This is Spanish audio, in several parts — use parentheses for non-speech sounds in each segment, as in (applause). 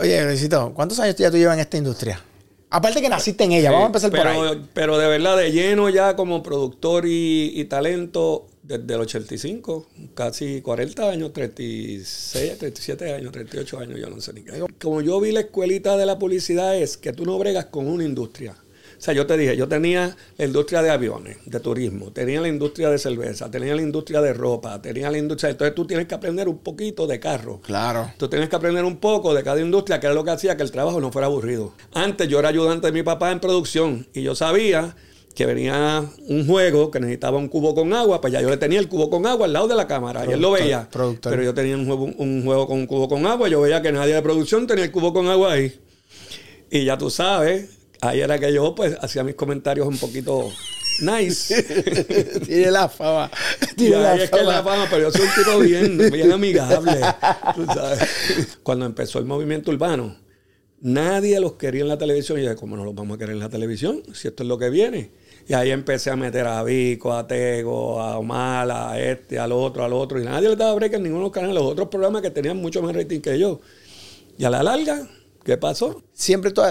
Oye, Luisito, ¿cuántos años ya tú llevas en esta industria? Aparte que naciste en ella, vamos a empezar pero, por ahí. Pero de verdad, de lleno ya como productor y, y talento desde el 85, casi 40 años, 36, 37 años, 38 años, yo no sé ni qué. Como yo vi la escuelita de la publicidad es que tú no bregas con una industria. O sea, yo te dije, yo tenía la industria de aviones, de turismo, tenía la industria de cerveza, tenía la industria de ropa, tenía la industria... Entonces tú tienes que aprender un poquito de carro. Claro. Tú tienes que aprender un poco de cada industria, que era lo que hacía que el trabajo no fuera aburrido. Antes yo era ayudante de mi papá en producción y yo sabía que venía un juego que necesitaba un cubo con agua, pues ya yo le tenía el cubo con agua al lado de la cámara y él lo veía. productor. Pero yo tenía un juego, un juego con un cubo con agua, yo veía que nadie de producción tenía el cubo con agua ahí. Y ya tú sabes, ahí era que yo pues hacía mis comentarios un poquito nice. (laughs) Tiene la fama. Tiene la es que fama. la fama, pero yo soy un tipo bien, bien amigable. tú sabes. Cuando empezó el movimiento urbano, nadie los quería en la televisión. Y yo dije, ¿cómo no los vamos a querer en la televisión? Si esto es lo que viene. Y ahí empecé a meter a Vico, a Tego, a Omar, a este, al otro, al otro. Y nadie le daba break en ninguno de los canales. Los otros programas que tenían mucho más rating que yo. Y a la larga, ¿qué pasó? Siempre tú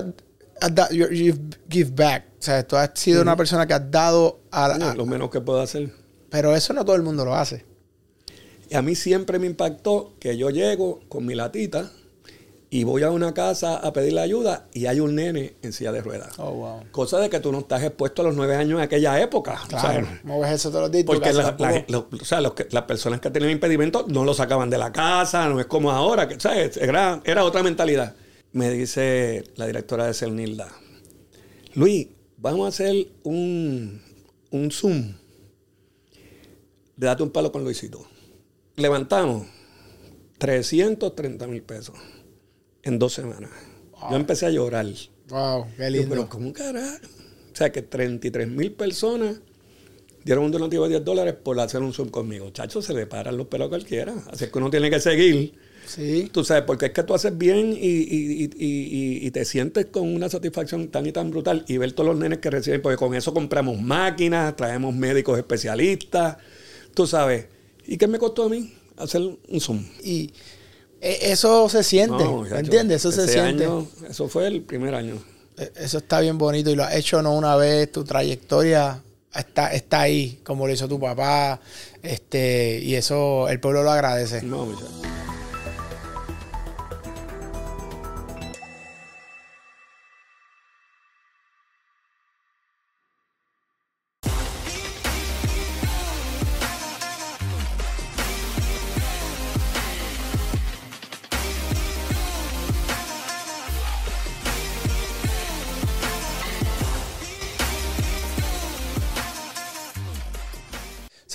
has, has da- you give back. O sea, tú has sido una persona que has dado a, Lo menos que puedo hacer. Pero eso no todo el mundo lo hace. Y a mí siempre me impactó que yo llego con mi latita y voy a una casa a pedirle ayuda y hay un nene en silla de ruedas. Oh, wow. Cosa de que tú no estás expuesto a los nueve años en aquella época. Claro. ¿Cómo ves eso todos los días? porque casa la- la- tampoco? lo- o sea, los que- las personas que tenían impedimentos no lo sacaban de la casa, no es como ahora, que ¿sabes? Era, era otra mentalidad. Me dice la directora de Cernilda, Luis, vamos a hacer un, un Zoom de date un palo con Luisito. Levantamos 330 mil pesos en dos semanas. Yo empecé a llorar. Wow, qué Yo, lindo. pero ¿cómo carajo? O sea, que 33 mil personas dieron un donativo de 10 dólares por hacer un Zoom conmigo. Chacho, se le paran los pelos a cualquiera. Así es que uno tiene que seguir. Sí. Tú sabes, porque es que tú haces bien y, y- y- y- te sientes con una satisfacción tan y tan brutal y ver todos los nenes que reciben, porque con eso compramos máquinas, traemos médicos especialistas, tú sabes. ¿Y qué me costó a mí hacer un Zoom? Y e- eso se siente. No, ¿Me chacho, entiendes? Eso se siente. año, eso fue el primer año. E- Eso está bien bonito y lo has hecho no una vez, tu trayectoria está, está ahí, como lo hizo tu papá, este, y eso el pueblo lo agradece. No, muchacho.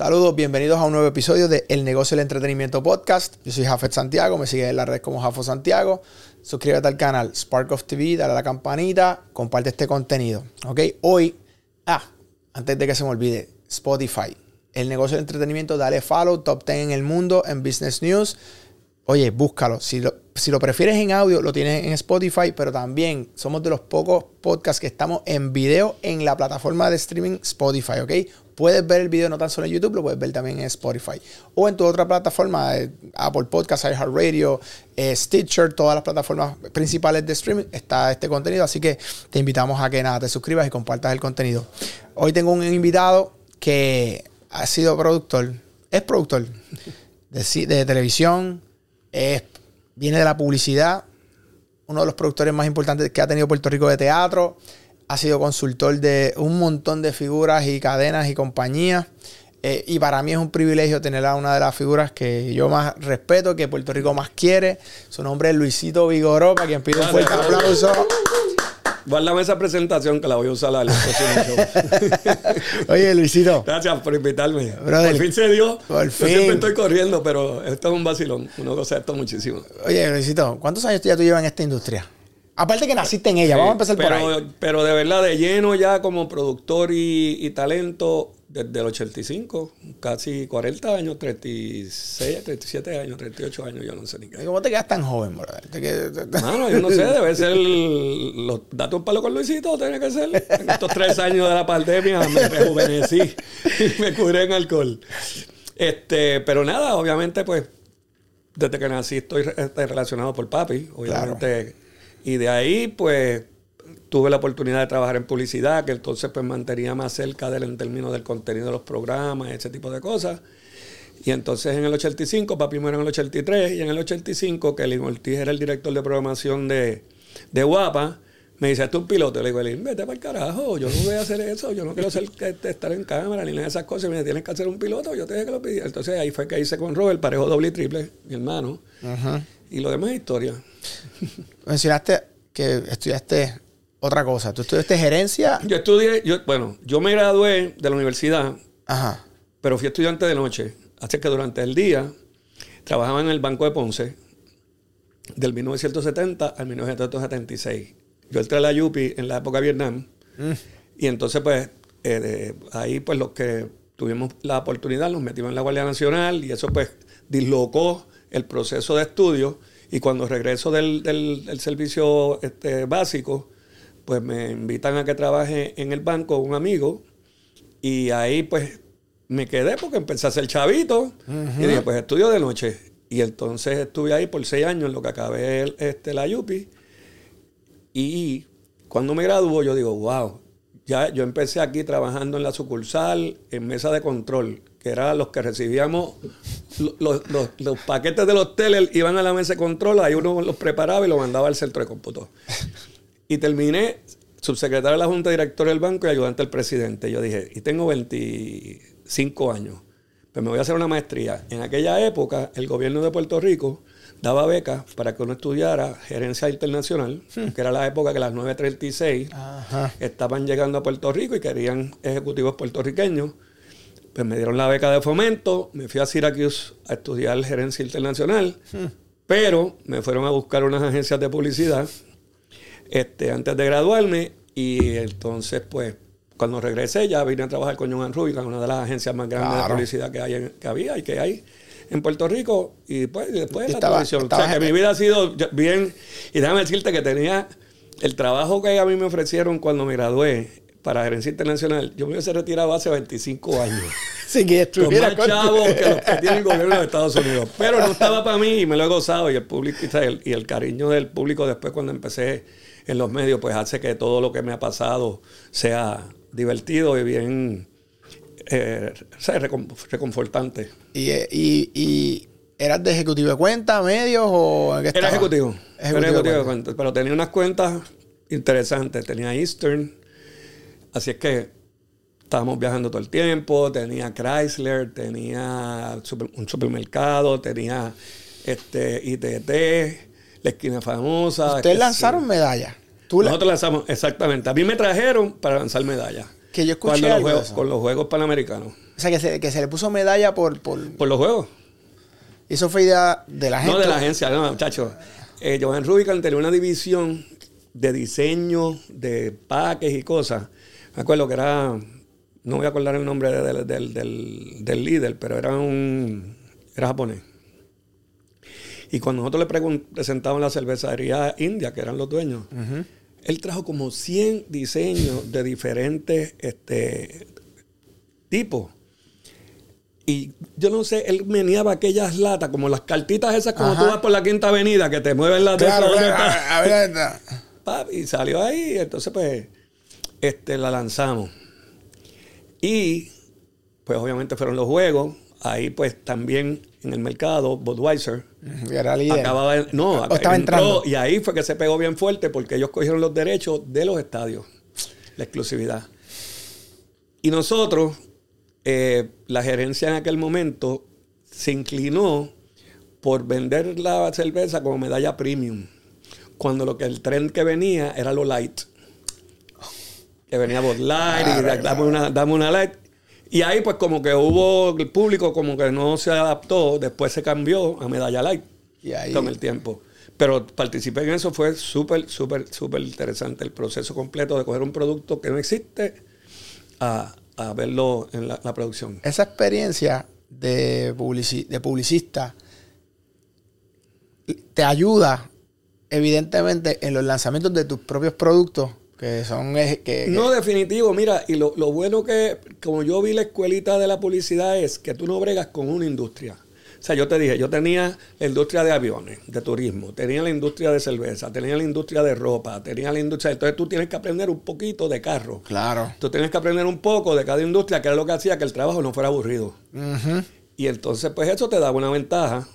Saludos, bienvenidos a un nuevo episodio de El Negocio del Entretenimiento Podcast. Yo soy Jafet Santiago, me sigues en la red como Jafo Santiago. Suscríbete al canal Spark of TV, dale a la campanita, comparte este contenido. Ok, hoy, ah, antes de que se me olvide, Spotify. El Negocio del Entretenimiento, dale follow, top 10 en el mundo, en Business News. Oye, búscalo. Si lo, si lo prefieres en audio, lo tienes en Spotify, pero también somos de los pocos podcasts que estamos en video en la plataforma de streaming Spotify, ¿ok? Puedes ver el video no tan solo en YouTube, lo puedes ver también en Spotify. O en tu otra plataforma, eh, Apple Podcasts, iHeartRadio, eh, Stitcher, todas las plataformas principales de streaming, está este contenido. Así que te invitamos a que nada, te suscribas y compartas el contenido. Hoy tengo un invitado que ha sido productor, es productor de, de televisión, es, viene de la publicidad, uno de los productores más importantes que ha tenido Puerto Rico de teatro, ha sido consultor de un montón de figuras y cadenas y compañías. eh, y para mí es un privilegio tener a una de las figuras que yo más respeto, que Puerto Rico más quiere. Su nombre es Luisito Vigoró, para quien pide un fuerte aplauso. Guárdame esa presentación que la voy a usar próximo show. (laughs) Oye, Luisito, Gracias por invitarme. Brother, por fin se dio. por Yo fin. siempre estoy corriendo, pero esto es un vacilón. Uno goza esto muchísimo. oye, Luisito, ¿cuántos años ya tú llevas en esta industria? Aparte que naciste en ella, vamos a empezar pero, por ahí. Pero de verdad, de lleno ya como productor y, y talento desde el 85, casi 40 años, 36, 37 años, 38 años, yo no sé ni qué. ¿Cómo te quedas tan joven, quedas- Mano, yo no sé, (laughs) debe ser. Los, date un palo con Luisito, tiene que ser. En estos tres años de la pandemia me rejuvenecí y me curé en alcohol. Este, pero nada, obviamente, pues desde que nací estoy este, relacionado por papi, obviamente. Y de ahí, pues, tuve la oportunidad de trabajar en publicidad, que entonces pues mantenía más cerca del en términos del contenido de los programas, ese tipo de cosas. Y entonces en el 85, papi muere en el 83, y en el 85, que el Ortiz era el director de programación de, de Guapa, me dice, tú un piloto. Le digo, vete para el carajo, yo no voy a hacer eso, yo no quiero ser, este, estar en cámara ni nada de esas cosas. Me dice, tienes que hacer un piloto, yo te dije que lo pidiera. Entonces ahí fue que hice con Robert, parejo doble y triple, mi hermano. Y lo demás es historia. Mencionaste que estudiaste otra cosa. ¿Tú estudiaste gerencia? Yo estudié, yo, bueno, yo me gradué de la universidad, Ajá. pero fui estudiante de noche. Así que durante el día trabajaba en el Banco de Ponce del 1970 al 1976 yo entré a la Yupi en la época de Vietnam. Mm. Y entonces, pues, eh, ahí, pues, los que tuvimos la oportunidad nos metimos en la Guardia Nacional y eso, pues, dislocó el proceso de estudio. Y cuando regreso del, servicio este, básico, pues me invitan a que trabaje en el banco un amigo. Y ahí, pues, me quedé porque empecé a ser chavito. Y dije, pues, estudio de noche. Y entonces estuve ahí por seis años en lo que acabé este, la Yupi. Y cuando me graduó, yo digo, wow, ya yo empecé aquí trabajando en la sucursal, en mesa de control, que eran los que recibíamos los, paquetes de los teles, iban a la mesa de control, ahí uno los preparaba y los mandaba al centro de cómputo. Y terminé subsecretario de la Junta Director del Banco y ayudante del presidente. Yo dije, y tengo 25 años, pues me voy a hacer una maestría. En aquella época, el gobierno de Puerto Rico daba becas para que uno estudiara gerencia internacional, hmm. que era la época que las 936 estaban llegando a Puerto Rico y querían ejecutivos puertorriqueños. Pues me dieron la beca de fomento, me fui a Syracuse a estudiar gerencia internacional, hmm. pero me fueron a buscar unas agencias de publicidad este, antes de graduarme y entonces pues cuando regresé ya vine a trabajar con Johan Rubik, una de las agencias más grandes de publicidad que, hay que había y que hay en Puerto Rico y después, después la televisión. o sea, que mi vida ha sido bien. Y déjame decirte que tenía el trabajo que a mí me ofrecieron cuando me gradué para gerencia internacional. Yo me hubiese retirado hace 25 años. (laughs) sí, que estuviera con más chavos que los que tiene el gobierno de Estados Unidos. Pero no estaba para mí y me lo he gozado. Y el público y el cariño del público después cuando empecé en los medios, pues hace que todo lo que me ha pasado sea divertido y bien eh, reconfortante. ¿Y, y, y eras de ejecutivo de cuenta, medios o en qué Era ejecutivo. Ejecutivo, de cuenta. Pero tenía unas cuentas interesantes. Tenía Eastern. Así es que estábamos viajando todo el tiempo. Tenía Chrysler, tenía un supermercado, tenía este ITT, la esquina famosa. Ustedes lanzaron medallas. Nosotros lanzamos, exactamente. A mí me trajeron para lanzar medallas. Que yo escuché los juegos, Con los Juegos Panamericanos. O sea, que se, que se le puso medalla por, por... Por los Juegos. ¿Y eso fue idea de la gente? No, de la agencia, no, muchachos. Eh, Johan tenía una división de diseño, de paques y cosas. Me acuerdo que era... No voy a acordar el nombre del, del, líder, pero era un... Era japonés. Y cuando nosotros le presentamos la cervecería india, que eran los dueños, él trajo como 100 diseños de diferentes este, tipos. Y yo no sé, él meneaba aquellas latas, como las cartitas esas, como tú vas por la quinta avenida, que te mueven las claro, a ver, Y salió ahí, entonces pues, este, la lanzamos. Y, pues obviamente fueron los juegos. Ahí pues también en el mercado, Budweiser. Era líder. Acababa no, estaba entrando. Y ahí fue que se pegó bien fuerte porque ellos cogieron los derechos de los estadios, la exclusividad. Y nosotros, eh, la gerencia en aquel momento se inclinó por vender la cerveza como medalla premium, cuando lo que el trend que venía era lo light. Que venía Bud Light y dame, una, dame una light. Y ahí pues como que hubo, el público como que no se adaptó, después se cambió a Medalla Light y ahí... con el tiempo. Pero participé en eso, fue súper, súper, súper interesante el proceso completo de coger un producto que no existe a, verlo en la, producción. Esa experiencia de, de publicista te ayuda evidentemente en los lanzamientos de tus propios productos que son... Que, No, definitivo. Mira, y lo, bueno que, como yo vi la escuelita de la publicidad, es que tú no bregas con una industria. O sea, yo te dije, yo tenía la industria de aviones, de turismo, tenía la industria de cerveza, tenía la industria de ropa, tenía la industria... Entonces tú tienes que aprender un poquito de carro. Claro. Tú tienes que aprender un poco de cada industria, que era lo que hacía que el trabajo no fuera aburrido. Y entonces, pues eso te daba una ventaja,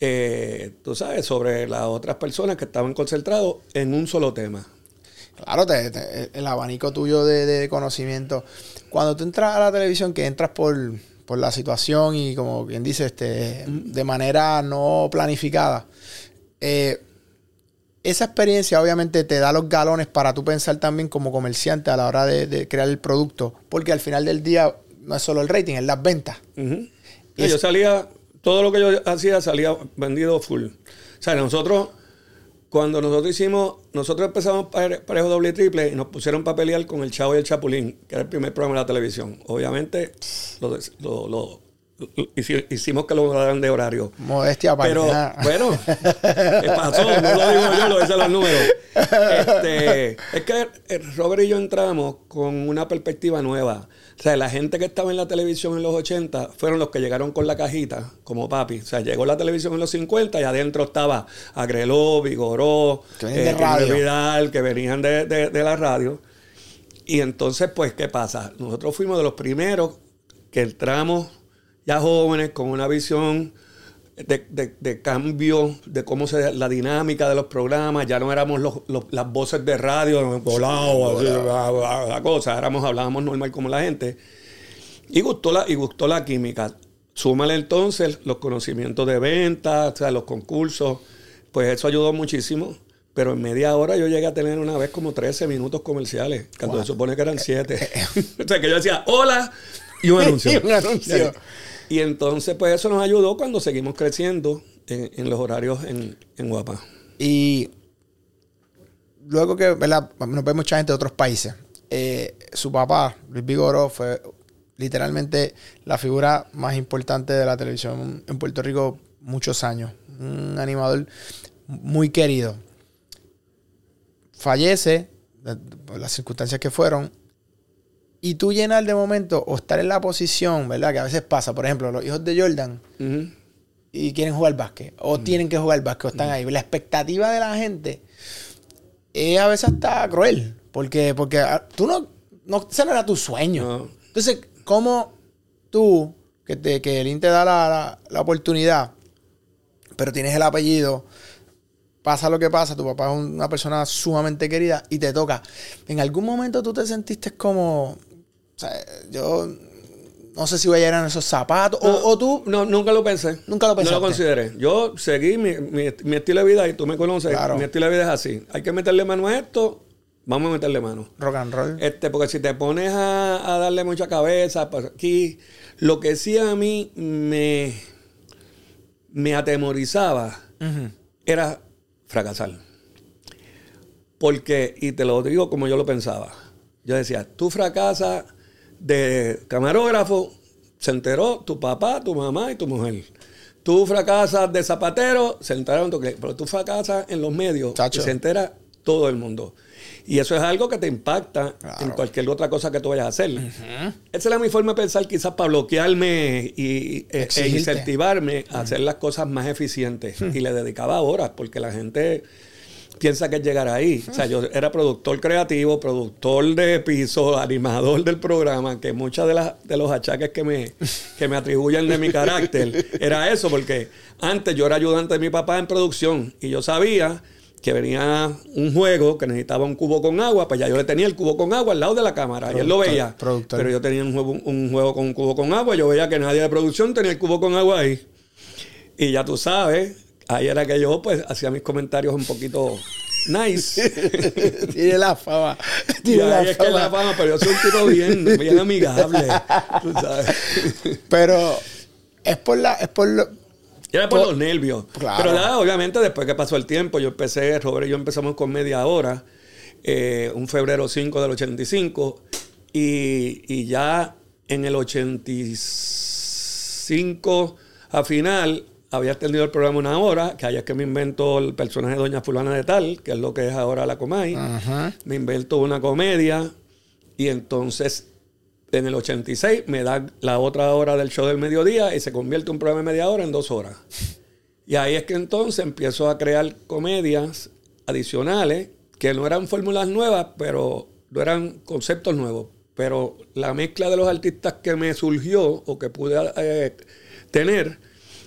eh, tú sabes, sobre las otras personas que estaban concentrados en un solo tema. Claro, el abanico tuyo de, conocimiento. Cuando tú entras a la televisión, que entras por, la situación y como bien dice, este, de manera no planificada, eh, esa experiencia obviamente te da los galones para tú pensar también como comerciante a la hora de, crear el producto, porque al final del día no es solo el rating, es las ventas. yo salía, todo lo que yo hacía salía vendido full. O sea, nosotros cuando nosotros hicimos, nosotros empezamos parejo doble y triple y nos pusieron para pelear con el Chavo y el Chapulín, que era el primer programa de la televisión. Obviamente, lo, hicimos que lo daran de horario. Modestia para Pero, bueno, ¿qué pasó? No lo digo yo, lo dicen los números. Este, es que Robert y yo entramos con una perspectiva nueva. O sea, la gente que estaba en la televisión en los 80 fueron los que llegaron con la cajita, como papi. O sea, llegó la televisión en los 50 y adentro estaba Agreló, Vigoró, eh, Vidal, que venían de, de la radio. Y entonces, pues, ¿qué pasa? Nosotros fuimos de los primeros que entramos ya jóvenes con una visión de, cambio, de cómo se la dinámica de los programas, ya no éramos las voces de radio volados, la, cosa, éramos, hablábamos normal como la gente. Y gustó la, y gustó la química. Súmale entonces los conocimientos de ventas, o sea, los concursos, pues eso ayudó muchísimo. Pero en media hora yo llegué a tener una vez como 13 minutos comerciales, cuando se supone que eran 7. (laughs) o sea, que yo decía, hola, y un (laughs) anuncio. y un anuncio. Y entonces, pues eso nos ayudó cuando seguimos creciendo en, los horarios en, Guapa. Y luego que ¿verdad? nos ve mucha gente de otros países, eh, su papá, Luis Vigoró, fue literalmente la figura más importante de la televisión en Puerto Rico muchos años. Un animador muy querido. Fallece, por las circunstancias que fueron, y tú llenar de momento o estar en la posición, ¿verdad? Que a veces pasa, por ejemplo, los hijos de Jordan y quieren jugar básquet o tienen que jugar básquet o están ahí. La expectativa de la gente es a veces hasta cruel porque, porque ah, tú no, no, ese no era tu sueño. Entonces, ¿cómo tú, que, te, que el te da la, la oportunidad, pero tienes el apellido, pasa lo que pasa, tu papá es una persona sumamente querida y te toca. En algún momento tú te sentiste como, o sea, yo no sé si voy a llegar en esos zapatos. o, tú. No, nunca lo pensé. Nunca lo pensé. No lo consideré. Yo seguí mi, mi, estilo de vida y tú me conoces. Mi estilo de vida es así. Hay que meterle mano a esto. Vamos a meterle mano. Rock and roll. Este, porque si te pones a, darle mucha cabeza, pues aquí, lo que sí a mí me, me atemorizaba era fracasar. Porque, y te lo digo como yo lo pensaba, yo decía, tú fracasas de camarógrafo se enteró tu papá, tu mamá y tu mujer. Tú fracasas de zapatero, se enteraron tu pero tú fracasas en los medios y se entera todo el mundo. Y eso es algo que te impacta en cualquier otra cosa que tú vayas a hacer. Esa era mi forma de pensar, quizás para bloquearme y, e, e incentivarme a hacer las cosas más eficientes. Y le dedicaba horas, porque la gente piensa que es llegar ahí. O sea, yo era productor creativo, productor de piso, animador del programa, que muchas de, las, de los achaques que me, que me atribuyen de mi carácter (laughs) era eso, porque antes yo era ayudante de mi papá en producción y yo sabía que venía un juego que necesitaba un cubo con agua, pues ya yo le tenía el cubo con agua al lado de la cámara y él lo veía. Pero yo tenía un juego, un juego con un cubo con agua, yo veía que nadie de producción tenía el cubo con agua ahí. Y ya tú sabes, ahí era que yo pues hacía mis comentarios un poquito nice. (laughs) Tiene la fama. (laughs) Tiene la es fama. que la fama, pero yo soy un tipo bien, bien amigable. tú sabes. Pero es por la, es por lo, era por, los nervios. Pero nada, obviamente después que pasó el tiempo, yo empecé, Robert y yo empezamos con media hora, eh, un febrero 5 del 85, y, y ya en el 85 a final había extendido el programa una hora, que allá es que me invento el personaje de Doña Fulana de Tal, que es lo que es ahora la Comay. Me invento una comedia y entonces En el 86 me dan la otra hora del show del mediodía y se convierte un programa de media hora en dos horas. Y ahí es que entonces empiezo a crear comedias adicionales que no eran fórmulas nuevas, pero no eran conceptos nuevos. Pero la mezcla de los artistas que me surgió o que pude eh, tener,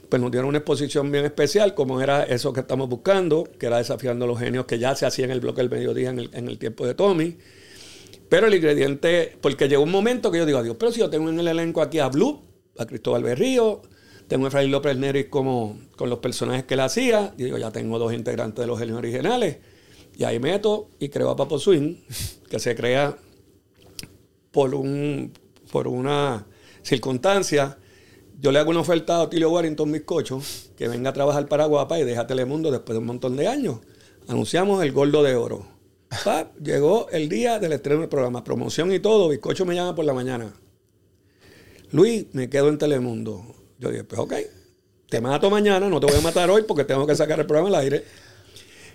pues nos dieron una exposición bien especial, como era eso que estamos buscando, que era desafiando a los genios que ya se hacía en el bloque del mediodía en el, en el tiempo de Tommy. Pero el ingrediente, porque llegó un momento que yo digo, Dios, pero si yo tengo en el elenco aquí a Blue, a Cristóbal Berrío, tengo a Fray López Neris como con los personajes que él hacía, y digo, ya tengo dos integrantes de los genios originales, y ahí meto y creo a Papo Swing, que se crea por, un, por una circunstancia. Yo le hago una oferta a Otilio Warrington Bizcocho, que venga a trabajar para Guapa y deja Telemundo después de un montón de años. Anunciamos el Gordo de Oro llegó el día del estreno del programa, promoción y todo. Bizcocho me llama por la mañana. Luis, me quedo en Telemundo. Yo dije, pues ok, te mato mañana, no te voy a matar hoy porque tengo que sacar el programa al aire.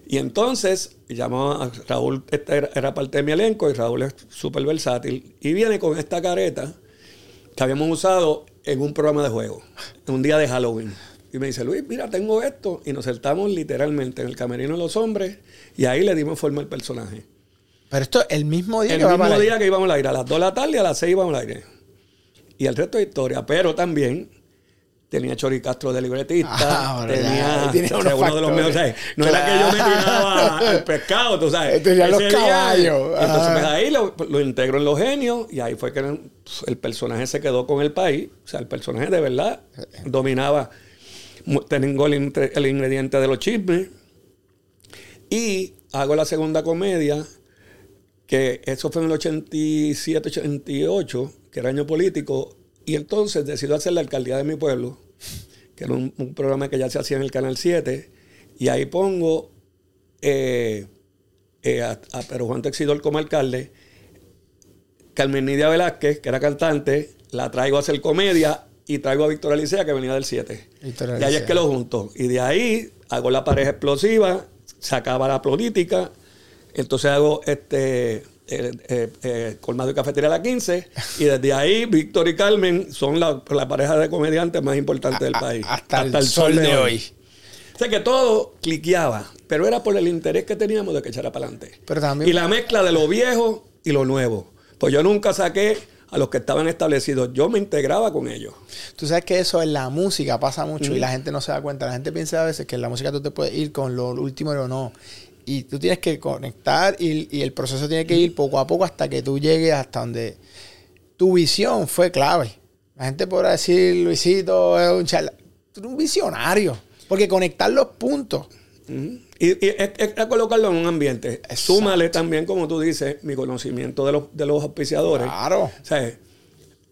Y entonces llamó a Raúl, este era, parte de mi elenco y Raúl es súper versátil. Y viene con esta careta que habíamos usado en un programa de juego, en un día de Halloween. Y me dice, Luis, mira, tengo esto. Y nos sentamos literalmente en el camerino de los hombres y ahí le dimos forma al personaje. Pero esto el mismo día el que mismo día que íbamos al aire. A las 2 de la tarde y a las 6 íbamos al aire. Y el resto de historia. Pero también tenía Chori Castro de libretista. Ah, tenía, uno de los mejores. No era que yo me tiraba el pescado, tú sabes. (laughs) Tenía los caballos. entonces pues, ahí lo, lo, integro en los genios y ahí fue que el personaje se quedó con el país. O sea, el personaje de verdad dominaba. Tengo el, ingrediente de los chismes. Y hago la segunda comedia, que eso fue en el 87, 88, que era año político, y entonces decido hacer la alcaldía de mi pueblo, que era un, programa que ya se hacía en el Canal 7, y ahí pongo eh, eh, a, Pedro Juan Texidor como alcalde, Carmen Nidia Velázquez, que era cantante, la traigo a hacer comedia y traigo a Víctor Alicea, que venía del 7. Y ahí es que lo junto. Y de ahí hago la pareja explosiva se acaba la política, entonces hago este eh, eh, eh, Colmado y Cafetería a la 15, y desde ahí Víctor y Carmen son la, pareja de comediantes más importante del país. (laughs) Hasta, el, sol, de hoy. O sea que todo cliqueaba, pero era por el interés que teníamos de que echara para adelante. y la mezcla de lo viejo y lo nuevo. Pues yo nunca saqué a los que estaban establecidos. Yo me integraba con ellos. Tú sabes que eso en la música pasa mucho y la gente no se da cuenta. La gente piensa a veces que en la música tú te puedes ir con lo último o no. Y tú tienes que conectar y, el proceso tiene que ir poco a poco hasta que tú llegues hasta donde tu visión fue clave. La gente podrá decir, Luisito es un charla. Tú eres un visionario. Porque conectar los puntos. Y, es, colocarlo en un ambiente. Súmale también, como tú dices, mi conocimiento de los, de los auspiciadores. Claro. O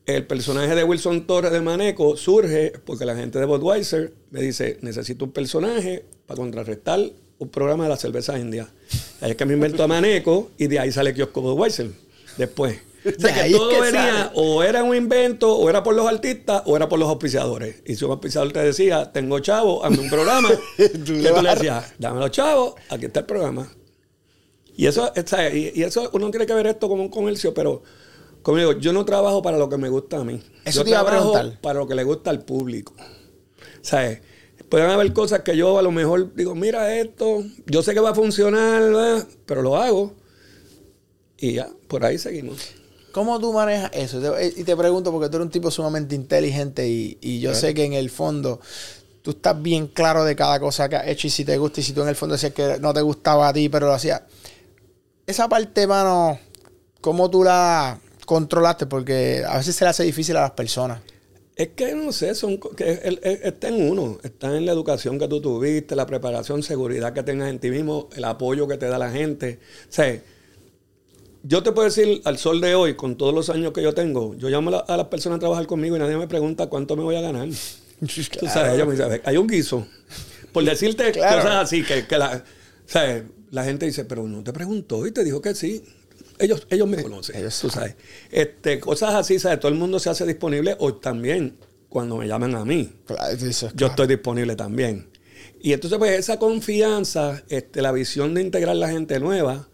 el personaje de Wilson Torres de Maneco surge porque la gente de Budweiser me dice, necesito un personaje para contrarrestar un programa de la cerveza india. Ahí es que me invento a Maneco y de ahí sale Kiosco Budweiser después. (laughs) O sea, que todo venía, o era un invento, o era por los artistas, o era por los auspiciadores. Y si un auspiciador te decía, tengo chavo, hazme un programa, (laughs) que tú le decías, dame los chavos, aquí está el programa. Y eso, y, eso uno tiene que ver esto como un comercio, pero como digo, yo no trabajo para lo que me gusta a mí. Eso yo te trabajo para lo que le gusta al público. ¿Sabes? Pueden haber cosas que yo a lo mejor digo, mira esto, yo sé que va a funcionar, pero lo hago. Y ya, por ahí seguimos. ¿Cómo tú manejas eso? Eh, y te pregunto porque tú eres un tipo sumamente inteligente y, yo sé que en el fondo tú estás bien claro de cada cosa que has hecho y si te gusta y si tú en el fondo decías que no te gustaba a ti, pero lo hacías. Esa parte, mano, ¿cómo tú la controlaste? Porque a veces se le hace difícil a las personas. Es que no sé, son, que está en uno, está en la educación que tú tuviste, la preparación, seguridad que tengas en ti mismo, el apoyo que te da la gente. O sea, yo te puedo decir al sol de hoy, con todos los años que yo tengo, yo llamo a, las personas a trabajar conmigo y nadie me pregunta cuánto me voy a ganar. (laughs) Tú sabes, ellos me dicen, hay un guiso. Por decirte cosas así, que, la, ¿sabes? la gente dice, pero no te preguntó y te dijo que sí. Ellos, ellos me conocen, ellos, tú sabes. Este, cosas así, ¿sabes? Todo el mundo se hace disponible o también cuando me llaman a mí. yo estoy disponible también. Y entonces, pues, esa confianza, este, la visión de integrar la gente nueva,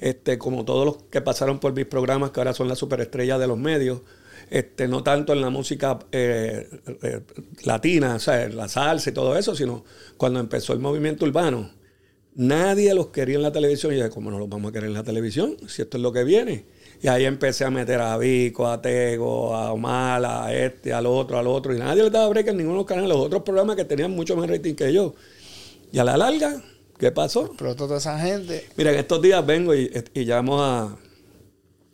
este, como todos los que pasaron por mis programas, que ahora son las superestrellas de los medios, este, no tanto en la música eh, eh, latina, o sea, la salsa y todo eso, sino cuando empezó el movimiento urbano. Nadie los quería en la televisión. Y yo, ¿cómo no los vamos a querer en la televisión? Si esto es lo que viene. Y ahí empecé a meter a Vico, a Tego, a Omar, a este, al otro, al otro. Y nadie le daba break en ninguno de los canales. Los otros programas que tenían mucho más rating que yo. Y a la larga, ¿qué pasó? Pero toda esa gente. Mira, en estos días vengo y, y llamo a,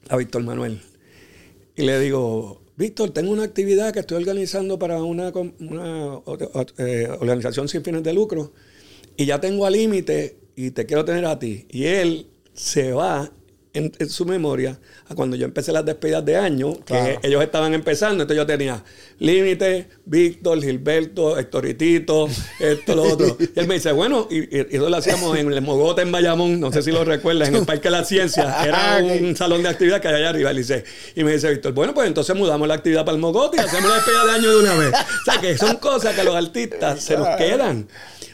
a Víctor Manuel. Y le digo, Víctor, tengo una actividad que estoy organizando para una, una eh, organización sin fines de lucro y ya tengo al límite y te quiero tener a ti. Y él se va en, su memoria a cuando yo empecé las despedidas de año, que ellos estaban empezando, entonces yo tenía Límite, Víctor, Gilberto, Hectoritito, (laughs) esto, lo otro. Y él me dice, bueno, y, eso lo hacíamos en el Mogote en Bayamón, no sé si lo recuerdas, en el Parque de la Ciencia, era ah, un salón de actividad que hay allá arriba. Y, dice, y me dice Víctor, bueno, pues entonces mudamos la actividad para el Mogote y hacemos la despedida de año de una vez. O sea, que son cosas que los artistas se nos quedan.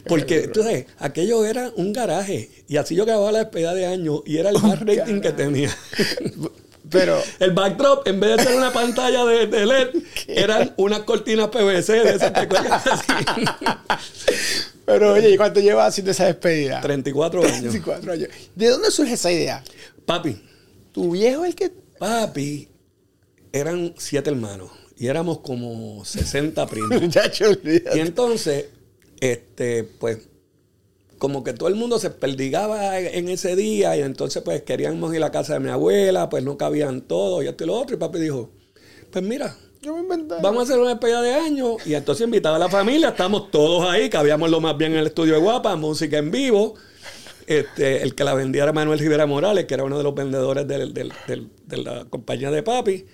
Porque entonces aquello era un garaje. Y así yo grababa la despedida de año y era el más rating que tenía. (laughs) Pero el backdrop, en vez de ser una pantalla de, LED, eran unas cortinas PVC de esas que (laughs) Pero oye, ¿y cuánto llevas haciendo esa despedida? 34 años. 34 años. ¿De dónde surge esa idea? Papi. ¿Tu viejo es el que...? Papi, eran siete hermanos y éramos como 60 primos. (laughs) y entonces este, pues, como que todo el mundo se perdigaba en ese día y entonces pues queríamos ir a la casa de mi abuela, pues no cabían todos y esto y lo otro. Y papi dijo, pues mira, vamos a hacer una despedida de año. Y entonces invitaba a la familia, estamos todos ahí, cabíamos lo más bien en el estudio de Guapa, música en vivo. Este, el que la vendía era Manuel Rivera Morales, que era uno de los vendedores de la compañía de papi.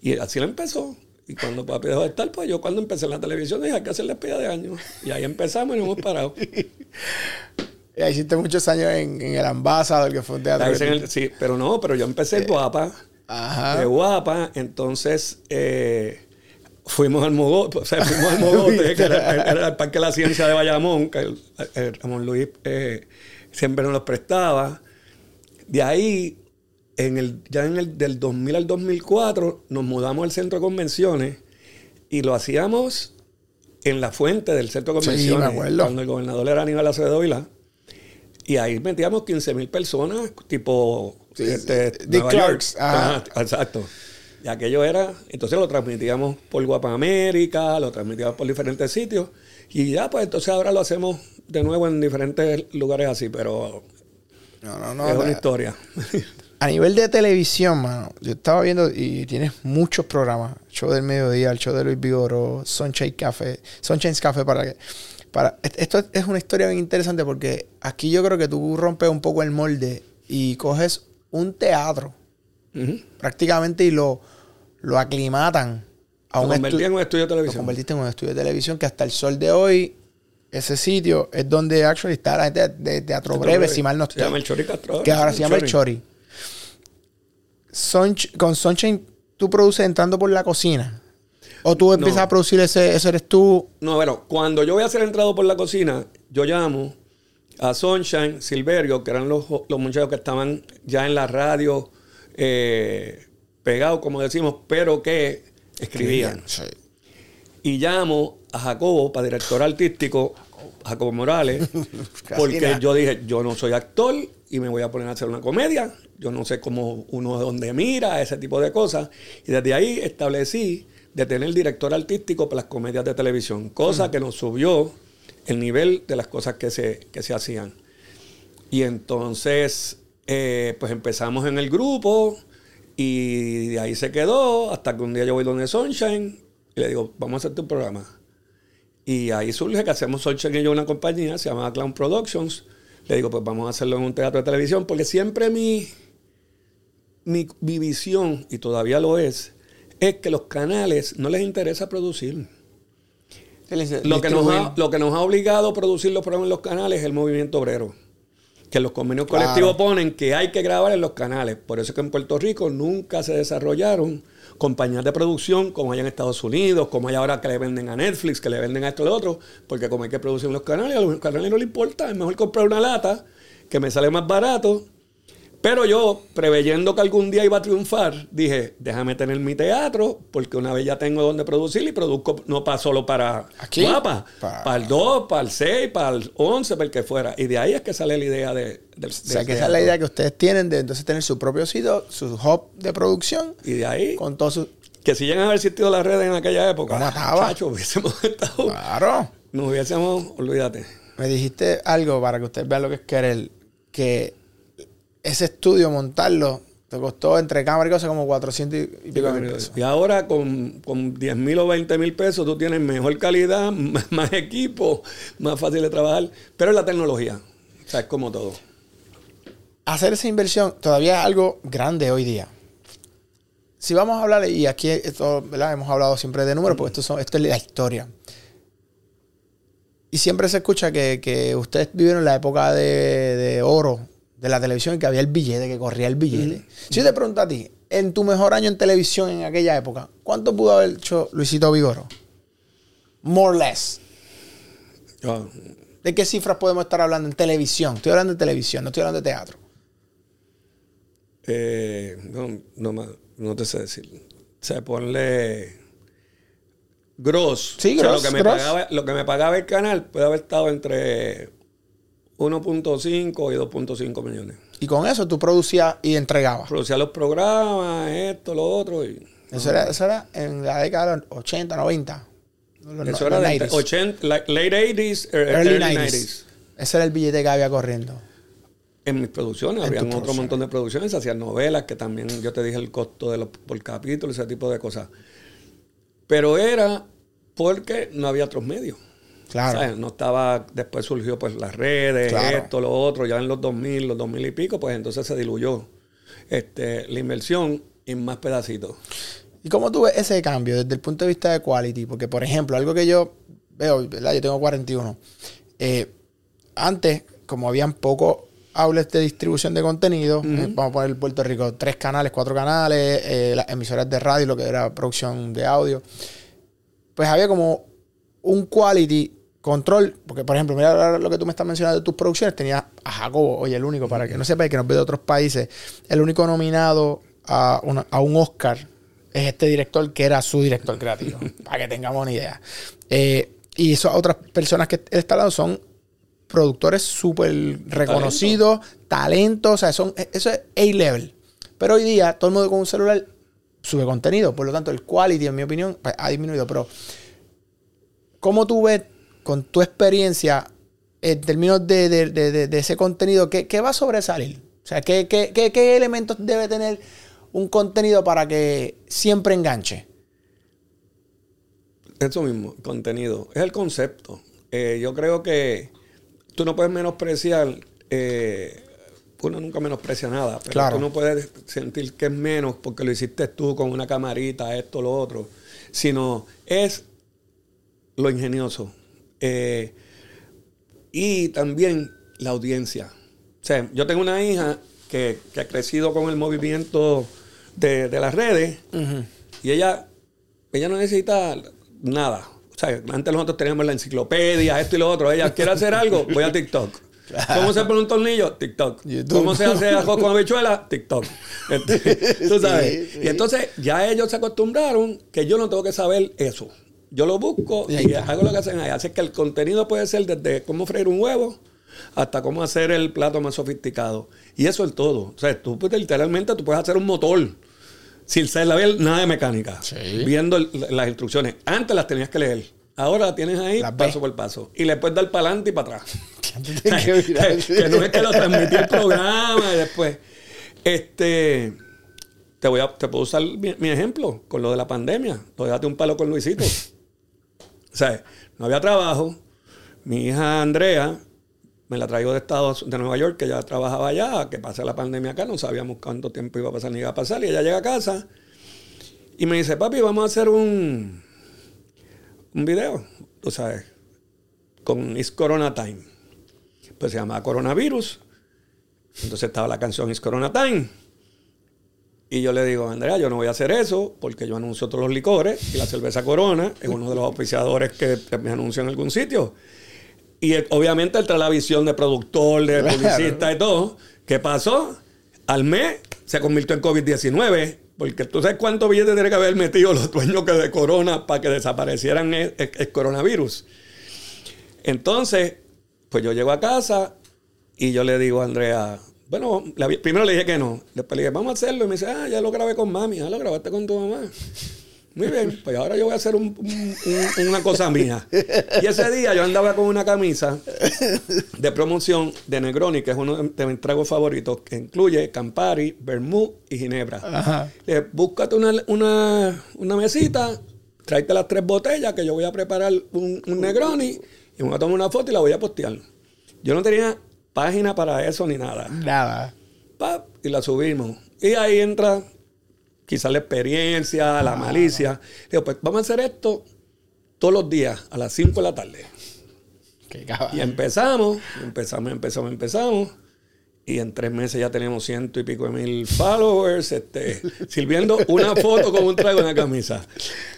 Y así lo empezó. Y cuando papi dejó de estar, pues yo cuando empecé en la televisión dije, hay que hacer la espía de años. Y ahí empezamos y no hemos parado. (laughs) y ahí hiciste muchos años en, el Ambassador, que fue un teatro. sí, pero no, pero yo empecé eh, guapa. Ajá. De guapa, entonces eh, fuimos al Mogote, o sea, fuimos al Mogote, (laughs) que era, el Parque de la Ciencia de Bayamón, que el, Ramón Luis eh, siempre nos los prestaba. De ahí en el, ya en el del 2000 al 2004 nos mudamos al centro de convenciones y lo hacíamos en la fuente del centro de convenciones. cuando el gobernador era Aníbal Acevedo Vilá. Y ahí metíamos 15 mil personas, tipo este, Clarks. exacto. Y aquello era, entonces lo transmitíamos por Guapa América, lo transmitíamos por diferentes sitios. Y ya, pues entonces ahora lo hacemos de nuevo en diferentes lugares así, pero no, no, no, es una historia. (laughs) A nivel de televisión, mano, yo estaba viendo y tienes muchos programas. Show del mediodía, el show de Luis Vigoro, Sunshine Café, Sunshine's Café para que. Para, esto es una historia bien interesante porque aquí yo creo que tú rompes un poco el molde y coges un teatro prácticamente y lo, lo aclimatan a un, en un estudio de televisión. Lo convertiste en un estudio de televisión que hasta el sol de hoy ese sitio es donde actually está la gente de, teatro breve, si mal no estoy. Se llama el Chori Que ahora se llama el Chori con Sunshine tú produces entrando por la cocina. ¿O tú empiezas a producir ese, ese eres tú? No, bueno, cuando yo voy a ser entrado por la cocina, yo llamo a Sunshine, Silverio, que eran los, muchachos que estaban ya en la radio eh, pegados, como decimos, pero que escribían. Y llamo a Jacobo para director artístico, Jacobo Morales, (laughs) porque yo dije, yo no soy actor y me voy a poner a hacer una comedia yo no sé cómo uno de dónde mira, ese tipo de cosas. Y desde ahí establecí de tener director artístico para las comedias de televisión, cosa que nos subió el nivel de las cosas que se, que se hacían. Y entonces, eh, pues empezamos en el grupo y de ahí se quedó hasta que un día yo voy donde Sunshine y le digo, vamos a hacer tu programa. Y ahí surge que hacemos Sunshine y yo una compañía, se llama Clown Productions. Le digo, pues vamos a hacerlo en un teatro de televisión, porque siempre mi, mi, visión, y todavía lo es, es que los canales no les interesa producir. Lo que, nos ha, lo que nos ha obligado a producir los programas en los canales es el movimiento obrero. Que los convenios colectivos ponen que hay que grabar en los canales. Por eso es que en Puerto Rico nunca se desarrollaron compañías de producción como hay en Estados Unidos, como hay ahora que le venden a Netflix, que le venden a esto y lo otro, porque como hay que producir en los canales, a los canales no les importa, es mejor comprar una lata que me sale más barato Pero yo, preveyendo que algún día iba a triunfar, dije, déjame tener mi teatro, porque una vez ya tengo donde producir y produzco no para solo para Aquí, Guapa, para- para, el 2, para el 6, para el 11, para el que fuera. Y de ahí es que sale la idea de, del O sea, del que esa es la idea que ustedes tienen de entonces tener su propio sitio, su hub de producción, Y de ahí, con todo su... que si llegan a haber existido las redes en aquella época, ¿Cómo estaba? chacho, hubiésemos (laughs) estado, Claro. nos hubiésemos, olvídate. Me dijiste algo para que ustedes vean lo que es querer, que ese estudio montarlo te costó entre cámara y cosas como 400 y pico mil pesos. Y ahora con, con 10 mil o 20 mil pesos tú tienes mejor calidad, (laughs) más, más equipo, más fácil de trabajar. Pero es la tecnología. O sea, es como todo. Hacer esa inversión todavía es algo grande hoy día. Si vamos a hablar, y aquí esto, ¿verdad? hemos hablado siempre de números, porque esto, son, esto es la historia. Y siempre se escucha que, que ustedes vivieron la época de, de oro de la televisión y que había el billete, que corría el billete. Si yo te pregunto a ti, en tu mejor año en televisión en aquella época, ¿cuánto pudo haber hecho Luisito Vigoro? More or less. ¿De qué cifras podemos estar hablando en televisión? Estoy hablando de televisión, no estoy hablando de teatro. eh, no, no, no te sé decir. O sea, ponle gross. Sí, O sea, gross, lo, que me gross. pagaba, lo que me pagaba el canal puede haber estado entre 1.5 y 2.5 millones. Y con eso tú producías y entregabas. Producía los programas, esto, lo otro. Y, Eso era, eso era en la década de los 80, 90. Los- Eso los era de 90s. 80, like, late 80s, er- Early, early, 90s. 90s. Ese era el billete que había corriendo. En mis producciones, En había tus otro producciones. montón de producciones, hacían novelas, que también yo te dije el costo de los, por capítulo, ese tipo de cosas. Pero era porque no había otros medios. Claro. ¿sabes? No estaba, después surgió pues las redes, Claro. esto, lo otro, ya en los 2000, los 2000 y pico, pues entonces se diluyó este, la inversión en más pedacitos. ¿Y cómo tú ves ese cambio desde el punto de vista de quality? Porque, por ejemplo, algo que yo veo, ¿verdad? Yo tengo 41. Eh, antes, como habían pocos outlets de distribución de contenido, eh, vamos a poner Puerto Rico, tres canales, cuatro canales, eh, las emisoras de radio, lo que era producción de audio, pues había como un quality control, porque por ejemplo, mira lo que tú me estás mencionando de tus producciones, tenías a Jacobo, oye, el único, para que no sepa y que nos ve de otros países, el único nominado a, una- a un Oscar es este director que era su director creativo, (laughs) para que tengamos una idea. Eh, y esas otras personas que él está hablando son productores súper reconocidos, talentos, o sea, son, eso es A-level. Pero hoy día todo el mundo con un celular sube contenido, por lo tanto el quality, en mi opinión, pues, ha disminuido. Pero, ¿cómo tú ves con tu experiencia en términos de, de- de- ese contenido, ¿qué, qué va a sobresalir? O sea, ¿qué, qué, qué- qué elementos debe tener un contenido para que siempre enganche? Eso mismo, contenido. Es el concepto. Eh, yo creo que tú no puedes menospreciar, eh, uno nunca menosprecia nada, pero Claro. tú no puedes sentir que es menos porque lo hiciste tú con una camarita, esto, lo otro, sino es lo ingenioso. Eh, y también la audiencia. O sea, yo tengo una hija que, que ha crecido con el movimiento de, de las redes y ella, ella no necesita nada. O sea, antes nosotros teníamos la enciclopedia, esto y lo otro. Ella quiere hacer algo, voy a TikTok. ¿Cómo se pone un tornillo? TikTok. YouTube. ¿Cómo se hace ajo con habichuela? TikTok. (laughs) Este, Tú sabes. Sí, sí. Y entonces ya ellos se acostumbraron que yo no tengo que saber eso. Yo lo busco Y hago lo que hacen ahí. Así que el contenido puede ser desde cómo freír un huevo hasta cómo hacer el plato más sofisticado. Y eso es todo. O sea, tú puedes, literalmente tú puedes hacer un motor sin saber nada de mecánica. Sí. Viendo el- las instrucciones. Antes las tenías que leer. Ahora las tienes ahí paso por paso. Y le puedes dar para adelante y para atrás. (laughs) que (laughs) que no es que lo transmití el programa y después. Este. Te, voy a, te puedo usar mi, mi ejemplo con lo de la pandemia. Lo dejaste un palo con Luisito. O sea, no había trabajo. Mi hija Andrea me la traigo de Estados de Nueva York, que ya trabajaba allá, que pasa la pandemia acá, no sabíamos cuánto tiempo iba a pasar ni iba a pasar. Y ella llega a casa y me dice, papi, vamos a hacer un, un video, tú sabes, con It's Corona Time. Pues se llamaba Coronavirus. Entonces estaba la canción It's Corona Time. Y yo le digo, Andrea, yo no voy a hacer eso porque yo anuncio todos los licores y la cerveza Corona es uno de los auspiciadores que me anunció en algún sitio. Y obviamente entra la visión de productor, de publicista y todo. ¿Qué pasó? Al mes se convirtió en COVID-19, porque tú sabes cuántos billetes tiene que haber metido los dueños que de corona para que desaparecieran el, el coronavirus. Entonces, pues yo llego a casa y yo le digo a Andrea, bueno, primero le dije que no. Después le dije, vamos a hacerlo. Y me dice, ah, ya lo grabé con mami. Ah, lo grabaste con tu mamá. Muy bien, pues ahora yo voy a hacer una cosa mía. Y ese día yo andaba con una camisa de promoción de Negroni, que es uno de mis tragos favoritos, que incluye Campari, Vermouth y Ginebra. Le dije, búscate una, una, mesita, tráete las tres botellas, que yo voy a preparar un, Negroni, y me voy a tomar una foto y la voy a postear. Yo no tenía página para eso ni nada. Nada. y la subimos. Y ahí entra quizás la experiencia, la malicia. Digo, pues vamos a hacer esto todos los días a las 5 de la tarde. Qué y empezamos, empezamos, empezamos, empezamos. Y en tres meses ya tenemos ciento y pico de mil followers, este, (laughs) sirviendo una foto con un trago en la camisa.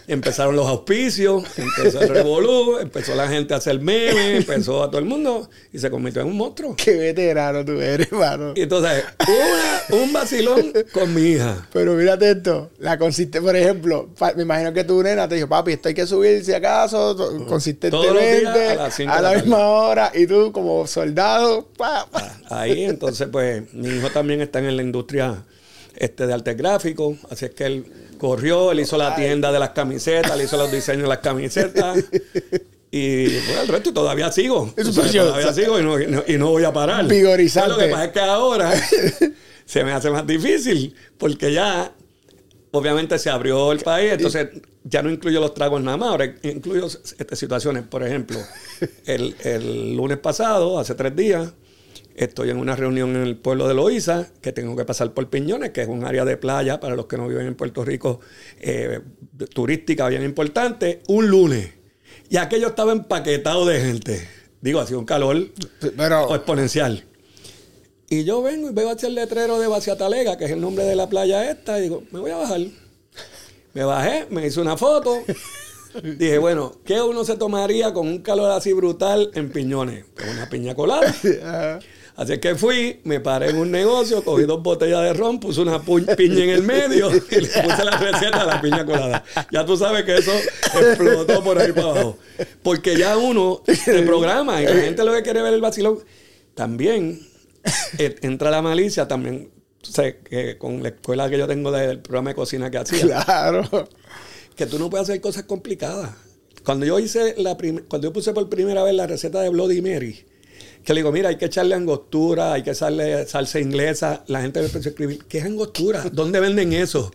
Empezaron los auspicios, empezó el revolú, empezó la gente a hacer memes, empezó a todo el mundo y se convirtió en un monstruo. Qué veterano tú eres, hermano. Y entonces, un vacilón con mi hija. Pero mírate esto, la consiste, por ejemplo, me imagino que tu nena te dijo, papi, esto hay que subir si acaso, consistentemente, a la, misma hora, y tú como soldado, pa, Ahí entonces entonces, pues, mi hijo también está en la industria este, de arte gráfico, así es que él corrió, él hizo la tienda de las camisetas, le hizo los diseños de las camisetas. Y pues el resto todavía sigo. todavía sigo y no, y no, voy a parar. Vigorizante. Lo que pasa es que ahora (laughs) se me hace más difícil porque ya, obviamente, se abrió el país, entonces ya no incluyo los tragos nada más, ahora incluyo estas situaciones. Por ejemplo, el, el lunes pasado, hace tres días, Estoy en una reunión en el pueblo de Loíza, que tengo que pasar por Piñones, que es un área de playa para los que no viven en Puerto Rico, eh, turística bien importante, un lunes. Y aquello estaba empaquetado de gente. Digo, ha sido un calor exponencial. Y yo vengo y veo hacia el letrero de Baciatalega, que es el nombre de la playa esta, y digo, me voy a bajar. Me bajé, me hice una foto. (laughs) Dije, bueno, ¿qué uno se tomaría con un calor así brutal en Piñones? Pues una piña colada. (laughs) Así que fui, me paré en un negocio, cogí dos botellas de ron, puse una piña en el medio y le puse la receta de la piña colada. Ya tú sabes que eso explotó por ahí para abajo. Porque ya uno se programa y la gente lo que quiere ver el vacilón. También eh, entra la malicia, también sé que con la escuela que yo tengo del programa de cocina que hacía. Claro. Que tú no puedes hacer cosas complicadas. Cuando yo hice la cuando yo puse por primera vez la receta de Bloody Mary, que le digo, mira, hay que echarle angostura, hay que echarle salsa inglesa. La gente me empezó a escribir, ¿qué es angostura? ¿Dónde venden eso?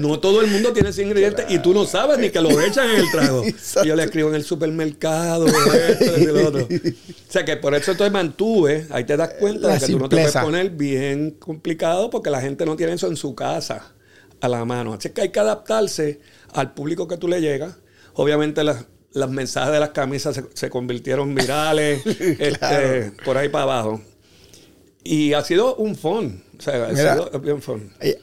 no todo el mundo tiene ese ingrediente y tú no sabes ni que lo echan en el trago. Y yo le escribo en el supermercado, esto, y lo otro. O sea que por eso entonces mantuve, ahí te das cuenta de que tú no te puedes poner bien complicado porque la gente no tiene eso en su casa a la mano. Así que hay que adaptarse al público que tú le llegas. Obviamente las las mensajes de las camisas se, convirtieron virales, (laughs) este, por ahí para abajo. Y ha sido un fun. O sea, ha sido bien fun. Eh,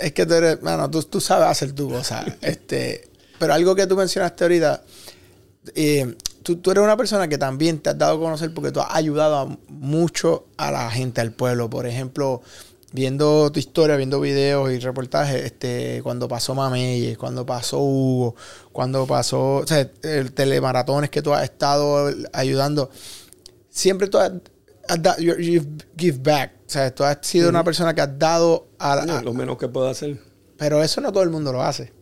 es que tú eres, bueno, tú, sabes hacer tu cosa. (laughs) este, pero algo que tú mencionaste ahorita, eh, tú, tú, eres una persona que también te has dado a conocer porque tú has ayudado mucho a la gente, al pueblo. Por ejemplo, viendo tu historia, viendo videos y reportajes, este, cuando pasó Mameyes, cuando pasó Hugo, cuando pasó, o sea, el telemaratones que tú has estado ayudando, siempre tú has, dado, you give back, o sea, tú has sido una persona que has dado a, lo menos que puedo hacer. Pero eso no todo el mundo lo hace.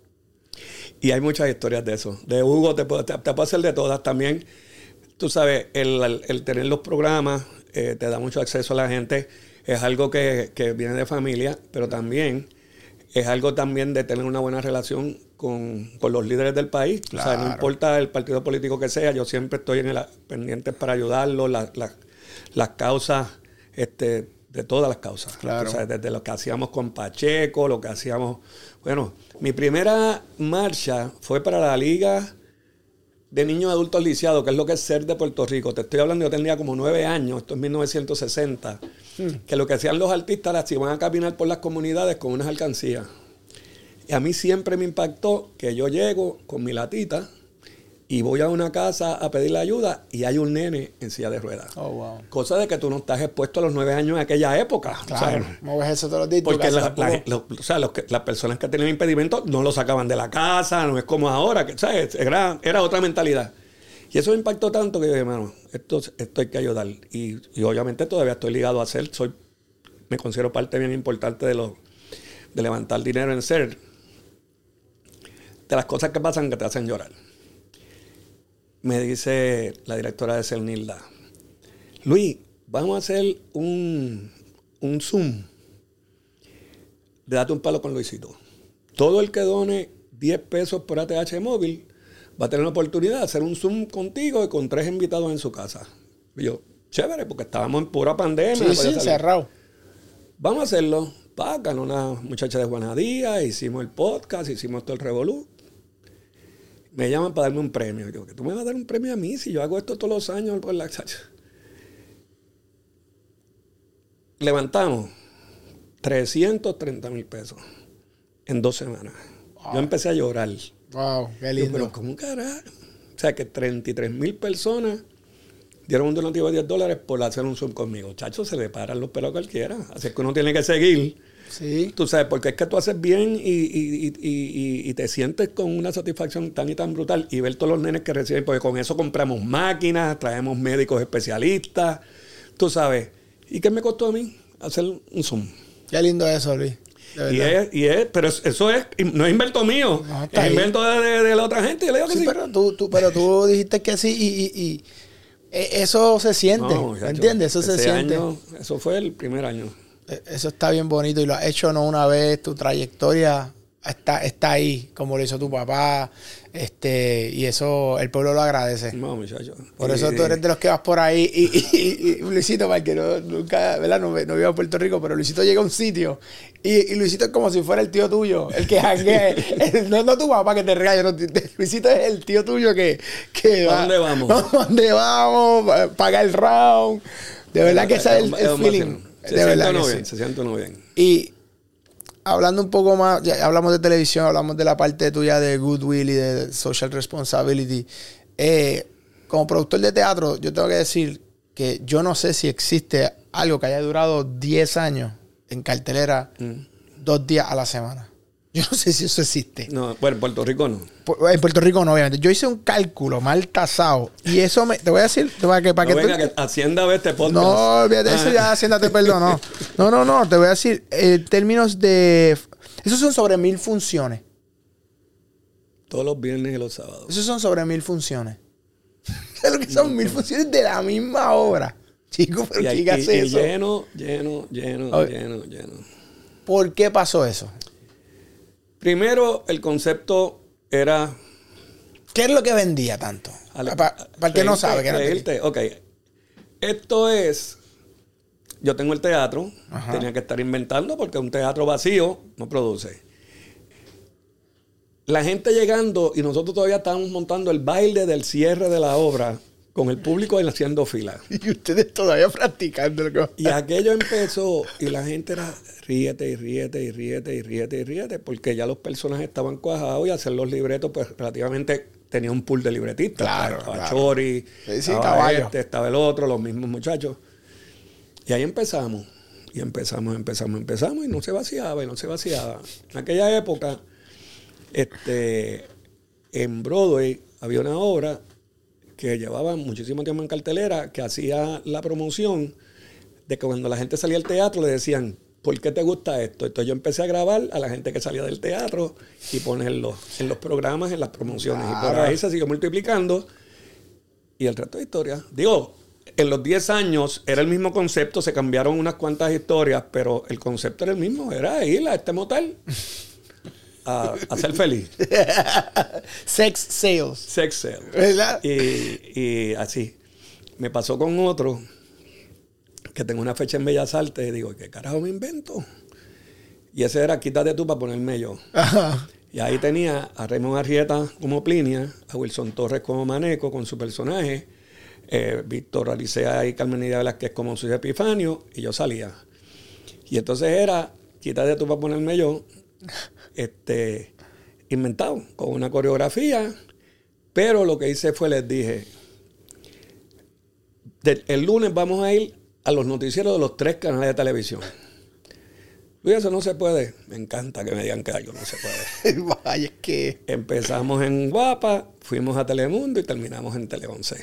Y hay muchas historias de eso. De Hugo te puedo, te, hacer de todas también. Tú sabes, el, tener los programas eh, te da mucho acceso a la gente es algo que, viene de familia, pero también es algo también de tener una buena relación con, los líderes del país. O sea, no importa el partido político que sea, yo siempre estoy en el pendiente para ayudarlos, las causas, este, de todas las causas. O sea, desde lo que hacíamos con Pacheco, lo que hacíamos. Bueno, mi primera marcha fue para la Liga de niños adultos lisiados, que es lo que es ser de Puerto Rico. Te estoy hablando, yo tenía como nueve años, esto es 1960, hmm. Que lo que hacían los artistas era iban a caminar por las comunidades con unas alcancías. Y a mí siempre me impactó que yo llego con mi latita y voy a una casa a pedirle ayuda y hay un nene en silla de ruedas. Oh, wow. Cosa de que tú no estás expuesto a los nueve años en aquella época. Claro. ¿sabes? ¿Cómo ves eso todos los días? Porque casa la- la- tampoco- los- o sea, los que- las personas que tenían impedimentos no lo sacaban de la casa, no es como ahora, que, ¿sabes? Era, era otra mentalidad. Y eso me impactó tanto que yo dije, hermano, esto, esto hay que ayudar. Y, obviamente todavía estoy ligado a hacer, soy, me considero parte bien importante de, lo, de levantar dinero en ser, de las cosas que pasan que te hacen llorar. Me dice la directora de Cernilda, Luis, vamos a hacer un, un Zoom de Date un palo con Luisito. Todo el que done 10 pesos por ATH móvil va a tener la oportunidad de hacer un Zoom contigo y con tres invitados en su casa. Y yo, chévere, porque estábamos en pura pandemia. Sí, sí, cerrado. Vamos a hacerlo. Pa, ganó una muchacha de Juanadía, hicimos el podcast, hicimos todo el revolú. Me llaman para darme un premio. Yo, que tú me vas a dar un premio a mí si yo hago esto todos los años por la Levantamos 330 mil pesos en dos semanas. Yo empecé a llorar. Wow, qué Yo, lindo. pero ¿cómo carajo? O sea, que 33 mil personas dieron un donativo de 10 dólares por hacer un Zoom conmigo. Chacho, se le paran los pelos a cualquiera. Así es que uno tiene que seguir. sí. Tú sabes, porque es que tú haces bien y- y- y- y te sientes con una satisfacción tan y tan brutal y ver todos los nenes que reciben, porque con eso compramos máquinas, traemos médicos especialistas, tú sabes. ¿Y qué me costó a mí? Hacer un Zoom. Qué lindo eso, Luis. Y es, y es, pero es- eso es, no es invento mío, No, es invento de, de- de la otra gente. Yo le digo que Sí, sí. pero tú, tú, pero tú dijiste que sí y, y- y e- eso se siente. No, muchacho, ¿Entiendes? Eso se siente. año, eso fue el primer año. E- Eso está bien bonito y lo has hecho no una vez, tu trayectoria está, está ahí, como lo hizo tu papá, este, y eso el pueblo lo agradece. No, muchacho. Por eso tú eres de los que vas por ahí y, y- y- y Luisito, para que no, nunca, ¿verdad? No, no vive a Puerto Rico, pero Luisito llega a un sitio y, y Luisito es como si fuera el tío tuyo, el que janguea. (laughs) El- no, no tu papá que te no, te- Luisito es el tío tuyo que... que ¿A va- dónde vamos? ¿A dónde vamos? Pa- Paga el round. De verdad que ese es el, feeling. Se De siente verdad uno que bien, sí. se siente uno bien. Y hablando un poco más, ya hablamos de televisión, hablamos de la parte tuya de Goodwill y de Social Responsibility. Eh, como productor de teatro, yo tengo que decir que yo no sé si existe algo que haya durado 10 años en cartelera, dos días a la semana. Yo no sé si eso existe. No, bueno, en Puerto Rico no. Pu- En Puerto Rico no, obviamente. Yo hice un cálculo mal tasado y eso me... Te voy a decir, para que, para No que tú- venga, que Hacienda ve este podcast. no, olvídate, eso Ah. ya Hacienda te perdonó. (laughs) No, no, no, te voy a decir, en términos de... Esos son sobre mil funciones. Todos los viernes y los sábados. Esos son sobre mil funciones. ¿Sabes (laughs) lo que son mil funciones de la misma obra? Chico, pero Y, hay- ¿quién hace y- y eso? lleno, lleno, lleno, Oye. lleno, lleno. ¿Por qué pasó eso? Primero, el concepto era... ¿Qué es lo que vendía tanto? Para, el que no sabe. Que no te- reírte. Ok. Esto es... Yo tengo el teatro. Ajá. Tenía que estar inventando porque un teatro vacío no produce. La gente llegando y nosotros todavía estábamos montando el baile del cierre de la obra con el público haciendo fila. (laughs) Y ustedes todavía practicando lo que Y aquello empezó y la gente era ríete y ríete y ríete y ríete y ríete porque ya los personajes estaban cuajados y hacer los libretos pues relativamente tenía un pool de libretistas. Claro, Estaba claro. Chori, Sí, sí, estaba este, estaba el otro, los mismos muchachos. Y ahí empezamos. Y empezamos, empezamos, empezamos y no se vaciaba y no se vaciaba. En aquella época, este, en Broadway había una obra que llevaba muchísimo tiempo en cartelera, que hacía la promoción de que cuando la gente salía al teatro le decían, ¿por qué te gusta esto? Entonces yo empecé a grabar a la gente que salía del teatro y ponerlo en los programas, en las promociones. Y por ahí se siguió multiplicando. Y el resto de historia. Digo, en los 10 años era el mismo concepto, se cambiaron unas cuantas historias, pero el concepto era el mismo, era ir a este motel a, a ser feliz. (laughs) Sex sales. Sex sale. ¿Verdad? Y, y así. Me pasó con otro que tengo una fecha en Bellas Artes y digo, ¿qué carajo me invento? Y ese era quítate tú para ponerme yo. Ajá. Y ahí tenía a Raymond Arrieta como Plinia, a Wilson Torres como Maneco con su personaje, eh, Víctor Alicea y Carmen Nidia Velázquez como su Epifanio, y yo salía. Y entonces era, quítate tú para ponerme yo, este, inventado, con una coreografía, Pero lo que hice fue, les dije, de- el lunes vamos a ir a los noticieros de los tres canales de televisión. Luis, eso no se puede. Me encanta que me digan que algo no se puede. (laughs) Vaya, es que. Empezamos en Guapa, fuimos a Telemundo y terminamos en Tele 11.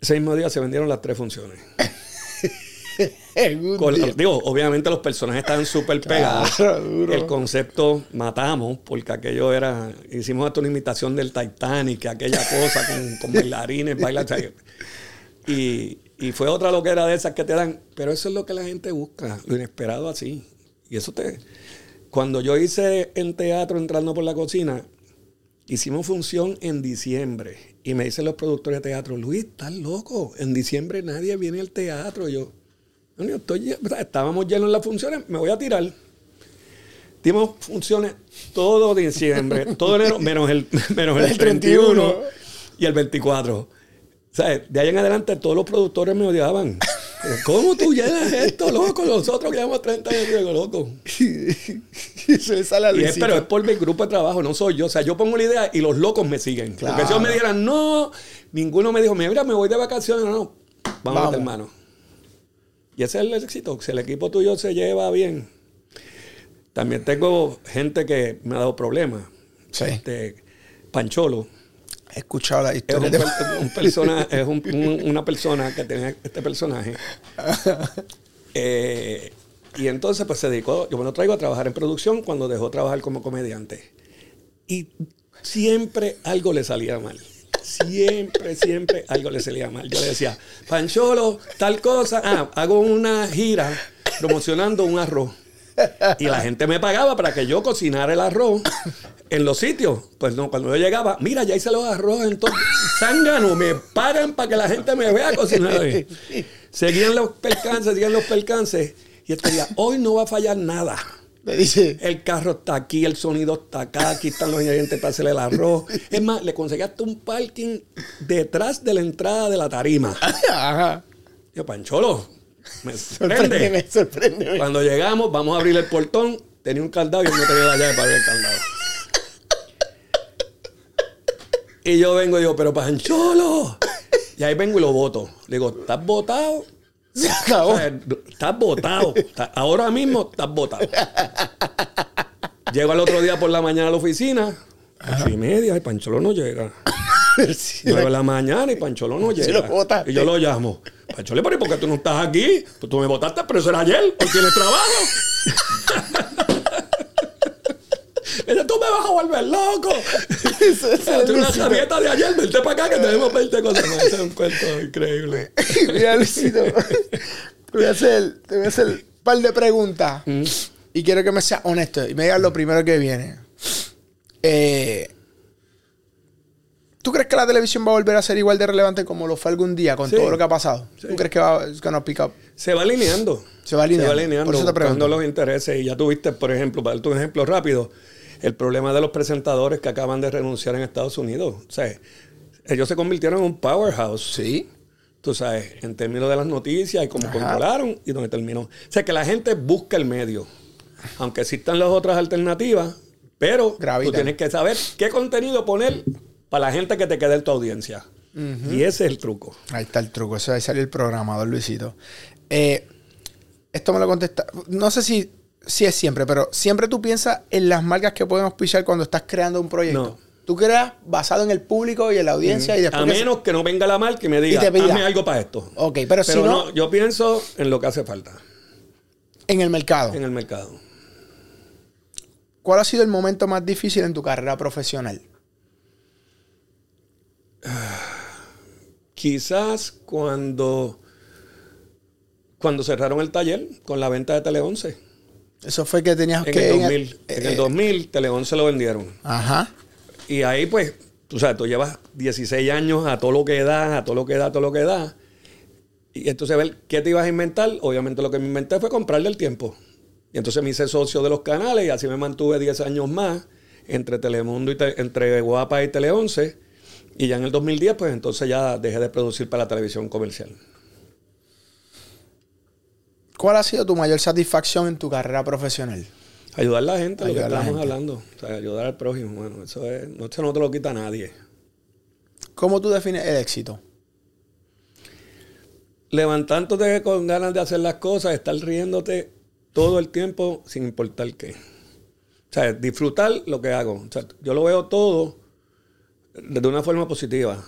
Ese mismo día se vendieron las tres funciones. (laughs) (laughs) Con- digo, obviamente los personajes estaban súper pegados. Claro. El concepto matamos, porque aquello era. Hicimos hasta una imitación del Titanic, aquella cosa con, con bailarines, (laughs) bailan. Y, y fue otra loquera de esas que te dan. Pero eso es lo que la gente busca, lo inesperado así. Y eso te. Cuando yo hice en teatro entrando por la cocina, hicimos función en diciembre. Y me dicen los productores de teatro, Luis, estás loco. En diciembre nadie viene al teatro. Y yo, yo estoy, estábamos llenos en las funciones, me voy a tirar. Dimos funciones todo diciembre, (laughs) todo enero, menos el, menos el El 31 31. y el 24. O sea, de ahí en adelante todos los productores me odiaban. ¿Cómo tú llenas esto, loco? Nosotros que llevamos 30 años, digo, loco. (laughs) le sale a Y es, Luisito. pero es por mi grupo de trabajo, no soy yo. O sea, yo pongo la idea y los locos me siguen. Porque si ellos Claro. me dieran, no, ninguno me dijo, mira, me voy de vacaciones. No, no, vamos, Vamos. a meter mano. Y ese es el éxito. Si el equipo tuyo se lleva bien. También tengo gente que me ha dado problemas. Sí. Este, Pancholo He escuchado la es, historia un, de. un persona, (laughs) es un- un- una persona que tenía este personaje. Eh, y entonces pues se dedicó, yo me lo traigo a trabajar en producción cuando dejó trabajar como comediante. Y siempre algo le salía mal. Siempre, siempre algo le salía mal. Yo le decía, Pancholo, tal cosa. Ah, hago una gira promocionando un arroz. Y la gente me pagaba para que yo cocinara el arroz en los sitios. Pues no, cuando yo llegaba, mira, ya hice los arroz, entonces, zángano, me pagan para que la gente me vea cocinar. Seguían los percances, seguían los percances. Y este día, hoy no va a fallar nada. Me dice. El carro está aquí, el sonido está acá, aquí están los ingredientes para hacerle el arroz. (laughs) Es más, le conseguí hasta un parking detrás de la entrada de la tarima. (laughs) Ajá. Yo, Pancholo, me sorprende. Sorpréndeme, sorpréndeme. Cuando llegamos, vamos a abrir el portón. Tenía un candado y él no tenía la llave para abrir el candado. Y yo vengo y digo, pero Pancholo. Y ahí vengo y lo voto. Le digo, ¿estás votado? Se (laughs) acabó. O sea, estás votado. Está- Ahora mismo estás votado. Llego al otro día por la mañana a la oficina. Ocho y media y Pancholo no llega. (laughs) Sí, Nueve de la mañana y Pancholo no (laughs) llega. lo y yo lo llamo. Pancholo, pero ¿y por qué tú no estás aquí? Pues tú me votaste, pero eso era ayer. Hoy tienes trabajo. Dice, tú me vas a volver loco. Tú una rabieta de ayer, vente para acá que tenemos 20 cosas. Ese es un cuento increíble. (laughs) Mira, Luisito. Te voy a hacer, te voy a hacer un par de preguntas. Mm. Y quiero que me seas honesto. Y me digas lo primero que viene. Eh, ¿Tú crees que la televisión va a volver a ser igual de relevante como lo fue algún día con Sí. todo lo que ha pasado? Sí. ¿Tú crees que va gonna pick up? Se va alineando. Se va alineando. Se va alineando. Por eso te pregunto. los intereses. Y ya tuviste, por ejemplo, para darte un ejemplo rápido, el problema de los presentadores que acaban de renunciar en Estados Unidos. O sea, ellos se convirtieron en un powerhouse. Sí. Tú sabes, en términos de las noticias y cómo Ajá. controlaron y dónde terminó. O sea, que la gente busca el medio. Aunque existan las otras alternativas, pero tú tienes que saber qué contenido poner para la gente que te quede en tu audiencia. Y ese es el truco. Ahí está el truco. Eso ahí salió el programador, Luisito. Eh, esto me lo contesta. No sé si, si es siempre, pero siempre tú piensas en las marcas que pueden auspiciar cuando estás creando un proyecto. No. Tú creas basado en el público y en la audiencia y después. A que se- menos que no venga la marca y me diga, Y hazme algo para esto. Ok, pero, si Pero no, no, yo pienso en lo que hace falta en el mercado. en el mercado. ¿Cuál ha sido el momento más difícil en tu carrera profesional? Quizás cuando, cuando cerraron el taller con la venta de Tele 11. Eso fue que tenías En que. el 2000. En eh, el 2000, Tele 11 lo vendieron. Ajá. Y ahí, pues, tú sabes, tú llevas 16 años a todo lo que da, a todo lo que da, a todo lo que da. Y entonces, ver qué te ibas a inventar. Obviamente, lo que me inventé fue comprarle el tiempo. Y entonces me hice socio de los canales y así me mantuve 10 años más entre Telemundo y te- entre Guapa y Tele 11. Y ya en el 2010, pues entonces ya dejé de producir para la televisión comercial. ¿Cuál ha sido tu mayor satisfacción en tu carrera profesional? Ayudar a la gente, lo que gente. hablando. O sea, ayudar al prójimo. Bueno, eso, es, no, eso no te lo quita nadie. ¿Cómo tú defines el éxito? Levantándote con ganas de hacer las cosas, estar riéndote todo el tiempo sin importar qué. O sea, disfrutar lo que hago. O sea, yo lo veo todo de una forma positiva.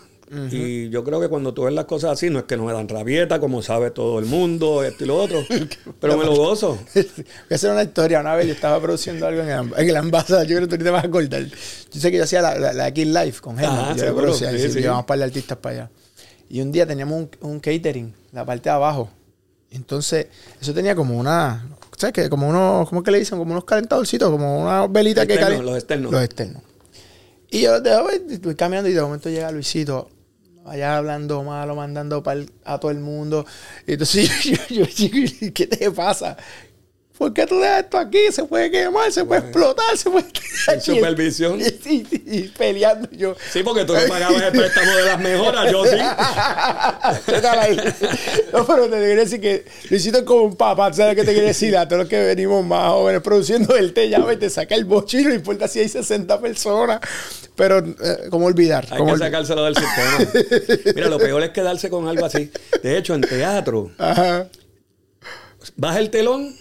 Y yo creo que cuando tú ves las cosas así, no es que no me dan rabieta, como sabe todo el mundo, esto y lo otro, (laughs) pero me lo gozo. Voy a hacer una historia. Una vez yo estaba produciendo algo en el, en el yo creo que tú te vas a acordar. Yo sé que yo hacía la, la, la Kill Life con Germán. Ah, yo producía, sí, sí. llevamos un par de artistas para allá. Y un día teníamos un, un catering, la parte de abajo. Entonces, eso tenía como una. ¿Sabes qué? Como unos. ¿Cómo es que le dicen? Como unos calentadorcitos, como una velita que calen- los externos. Los externos. Y yo los dejo, estoy caminando y de momento llega Luisito, allá hablando malo, mandando a todo el mundo. Y entonces (laughs) yo, yo, yo, ¿qué te pasa? ¿Por qué tú dejas esto aquí? Se puede quemar, se puede explotar, se puede... (laughs) Sin supervisión. Y, y- y- y peleando yo. Sí, porque tú no pagabas el préstamo de las mejoras, yo sí. (laughs) No, pero te quería decir que Luisito es como un papá, ¿sabes qué te quiere decir? A todos los que venimos más jóvenes produciendo el té, ves, te saca el bochino, no importa si hay 60 personas. Pero, eh, ¿cómo olvidar? Hay ¿Cómo que sacárselo del sistema. (laughs) Mira, lo peor es quedarse con algo así. De hecho, en teatro, Ajá. baja el telón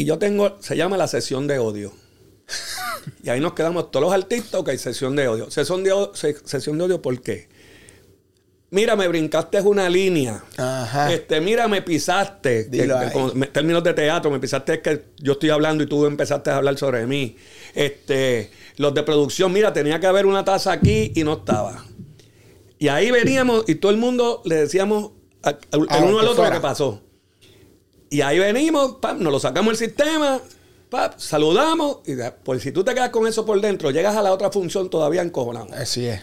y yo tengo, se llama la sesión de odio. (laughs) Y ahí nos quedamos todos los artistas, ok, sesión de odio. Sesión de odio, se- sesión de odio ¿por qué? Mira, me brincaste una línea. Ajá. Este, mira, me pisaste. Dilo Que- me- términos de teatro, me pisaste es que yo estoy hablando y tú empezaste a hablar sobre mí. Este, los de producción, mira, tenía que haber una taza aquí y no estaba. Y ahí veníamos y todo el mundo le decíamos a- a- el A uno lo al otro lo fuera. que pasó. Y ahí venimos, pam, nos lo sacamos del sistema, saludamos y pues si tú te quedas con eso por dentro, llegas a la otra función todavía encojonado. Así es.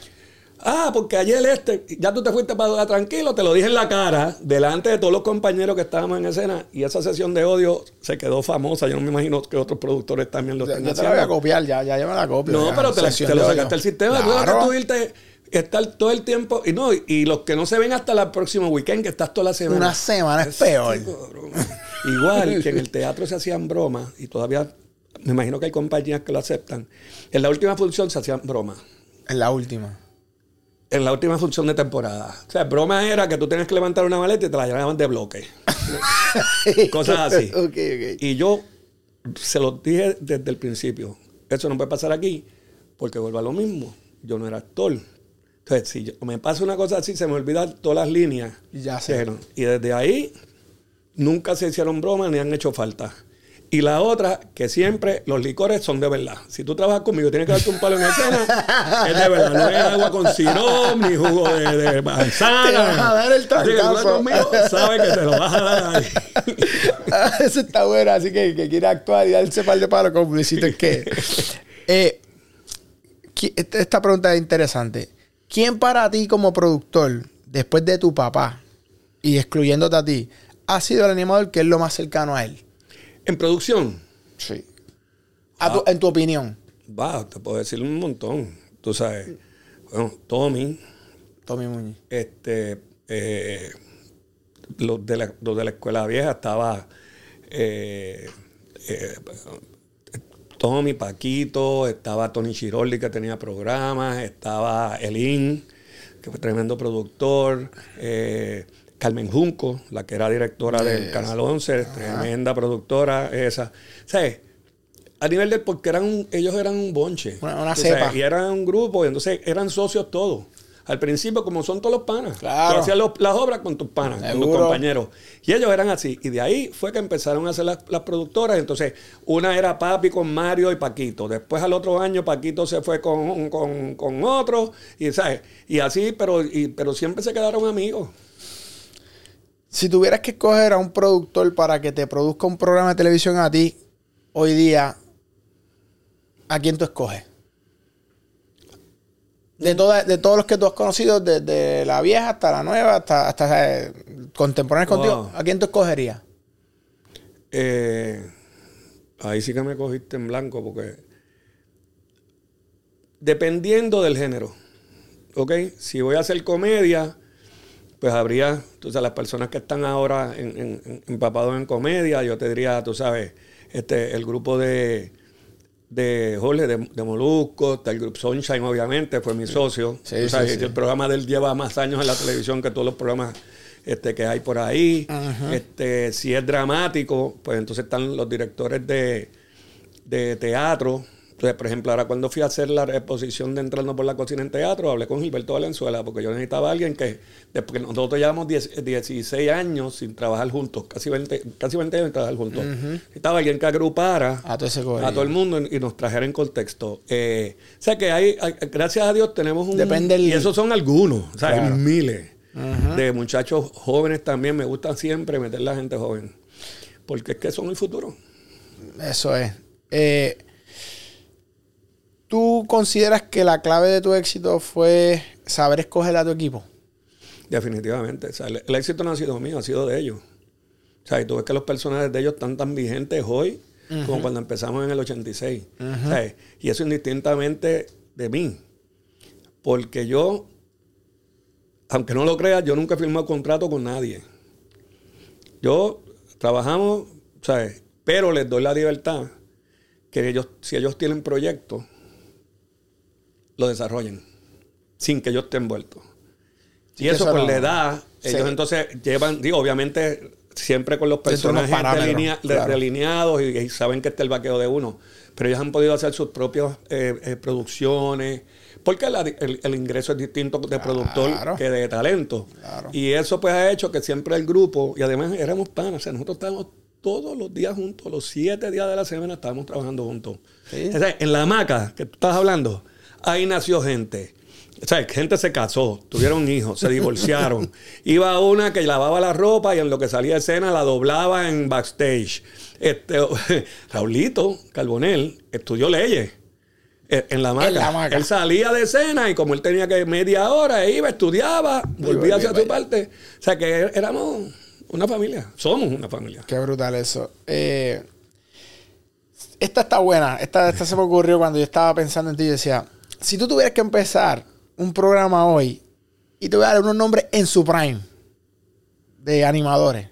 Ah, porque ayer este, ya tú te fuiste para tranquilo, te lo dije en la cara, delante de todos los compañeros que estábamos en escena, y esa sesión de odio se quedó famosa. Yo no me imagino que otros productores también lo Ya, estén ya te la voy a haciendo. copiar, ya, ya yo me la copio. No, ya. pero te, la- Sesión te lo sacaste del sistema. Tú Claro. que tú irte, estar todo el tiempo, y no, y los que no se ven hasta el próximo weekend, que estás toda la semana. Una semana es peor. Cabrón. Igual que en el teatro se hacían bromas, y todavía me imagino que hay compañías que lo aceptan. En la última función se hacían bromas. En la última. En la última función de temporada. O sea, broma era que tú tenías que levantar una maleta y te la llevaban de bloque. (laughs) Cosas así. ok, ok. Y yo se lo dije desde el principio. Eso no puede pasar aquí porque vuelvo a lo mismo. Yo no era actor. Entonces, si yo- me pasa una cosa así, se me olvidan todas las líneas. Y ya sé. Y desde ahí nunca se hicieron bromas ni han hecho falta. Y la otra, que siempre los licores son de verdad. Si tú trabajas conmigo tienes que darte un palo en escena, es de verdad. No es agua con sirope, ni jugo de, de manzana. Te vas a dar el trancazo. conmigo, sabes que te lo vas a dar ahí. Ah, (laughs) Eso está bueno, así que que quiere actuar y darse par de palos con Luisito es que. Eh, esta pregunta es interesante. ¿Quién para ti como productor, después de tu papá y excluyéndote a ti, ha sido el animador que es lo más cercano a él? En producción, Sí. en tu opinión. va, te puedo decir un montón. Tú sabes, bueno, Tommy, Tommy Muñiz. este, eh, los, de la, los de la escuela vieja estaba eh, eh, Tommy, Paquito, estaba Tony Chirolli que tenía programas, estaba Elin, que fue tremendo productor, eh, Carmen Junco, la que era directora del Canal 11, tremenda productora esa. ¿Sabes? A nivel de, porque eran ellos eran un bonche. Una- sabes. Y eran un grupo, y entonces eran socios todos. Al principio, como son todos los panas. Claro. Tú hacías los- las obras con tus panas, con tus compañeros. Y ellos eran así. Y de ahí fue que empezaron a hacer las, las productoras. Entonces, una era Papi con Mario y Paquito. Después, al otro año, Paquito se fue con, con, con otro. Y, ¿sabes? y así, pero, y- pero siempre se quedaron amigos. Si tuvieras que escoger a un productor para que te produzca un programa de televisión a ti, hoy día, ¿a quién tú escoges? De, toda- de todos los que tú has conocido, desde la vieja hasta la nueva, hasta, hasta eh, contemporáneos Wow. contigo, ¿a quién tú escogerías? Eh, ahí sí que me cogiste en blanco porque dependiendo del género, ¿ok? Si voy a hacer comedia, pues habría, tú sabes, las personas que están ahora en, en- en- empapados en comedia, yo te diría, tú sabes, este, el grupo de, de Jorge, de, de Molusco, está el Group Sunshine, obviamente, fue mi socio. Sí, O sea, sí, sí. El programa de él lleva más años en la televisión que todos los programas este, que hay por ahí. este, si es dramático, pues entonces están los directores de, de teatro. Entonces, por ejemplo, ahora cuando fui a hacer la reposición de Entrando por la Cocina en Teatro, hablé con Gilberto Valenzuela porque yo necesitaba a alguien que, después que nosotros llevamos 10 16 años sin trabajar juntos, casi 20, casi 20 años sin trabajar juntos. Necesitaba alguien que agrupara A todo a el mundo y nos trajera en contexto. Eh, o sea que hay, hay- gracias a Dios tenemos un... Depende el- Y esos son algunos, o sea, hay miles de muchachos jóvenes también. Me gusta siempre meter la gente joven. Porque es que son el futuro. Eso es. Eh, ¿Tú consideras que la clave de tu éxito fue saber escoger a tu equipo? Definitivamente. O sea, el, el éxito no ha sido mío, ha sido de ellos. O sea, y tú ves que los personajes de ellos están tan vigentes hoy como cuando empezamos en el 86. O sea, y eso indistintamente de mí. Porque yo, aunque no lo creas, yo nunca he firmado contrato con nadie. Yo trabajamos, ¿sabes? Pero les doy la libertad que ellos, si ellos tienen proyectos, lo desarrollen sin que yo esté envuelto. Sí, y eso eso pues no- le da, Sí. ellos entonces llevan, digo, obviamente siempre con los personajes delinea- de- claro. delineados y, y saben que está el vaqueo de uno. Pero ellos han podido hacer sus propias eh, eh, producciones. Porque la- el, el ingreso es distinto de productor que de talento. Claro. Y eso pues ha hecho que siempre el grupo, y además éramos panas, o sea, nosotros estábamos todos los días juntos, los siete días de la semana estábamos trabajando juntos. Sí. O sea, en la hamaca que tú estás hablando, ahí nació gente. O sea, gente se casó, tuvieron hijos, se divorciaron. (laughs) Iba una que lavaba la ropa y en lo que salía de escena la doblaba en backstage. Este, (laughs) Raulito Carbonell estudió leyes eh, en la hamaca. En la hamaca. Él salía de escena y como él tenía que media hora, iba, estudiaba, volvía hacia su parte. O sea, que éramos una familia, somos una familia. Qué brutal eso. Eh, esta está buena. Esta, esta se me ocurrió cuando yo estaba pensando en ti y decía, si tú tuvieras que empezar un programa hoy y te voy a dar unos nombres en su prime de animadores,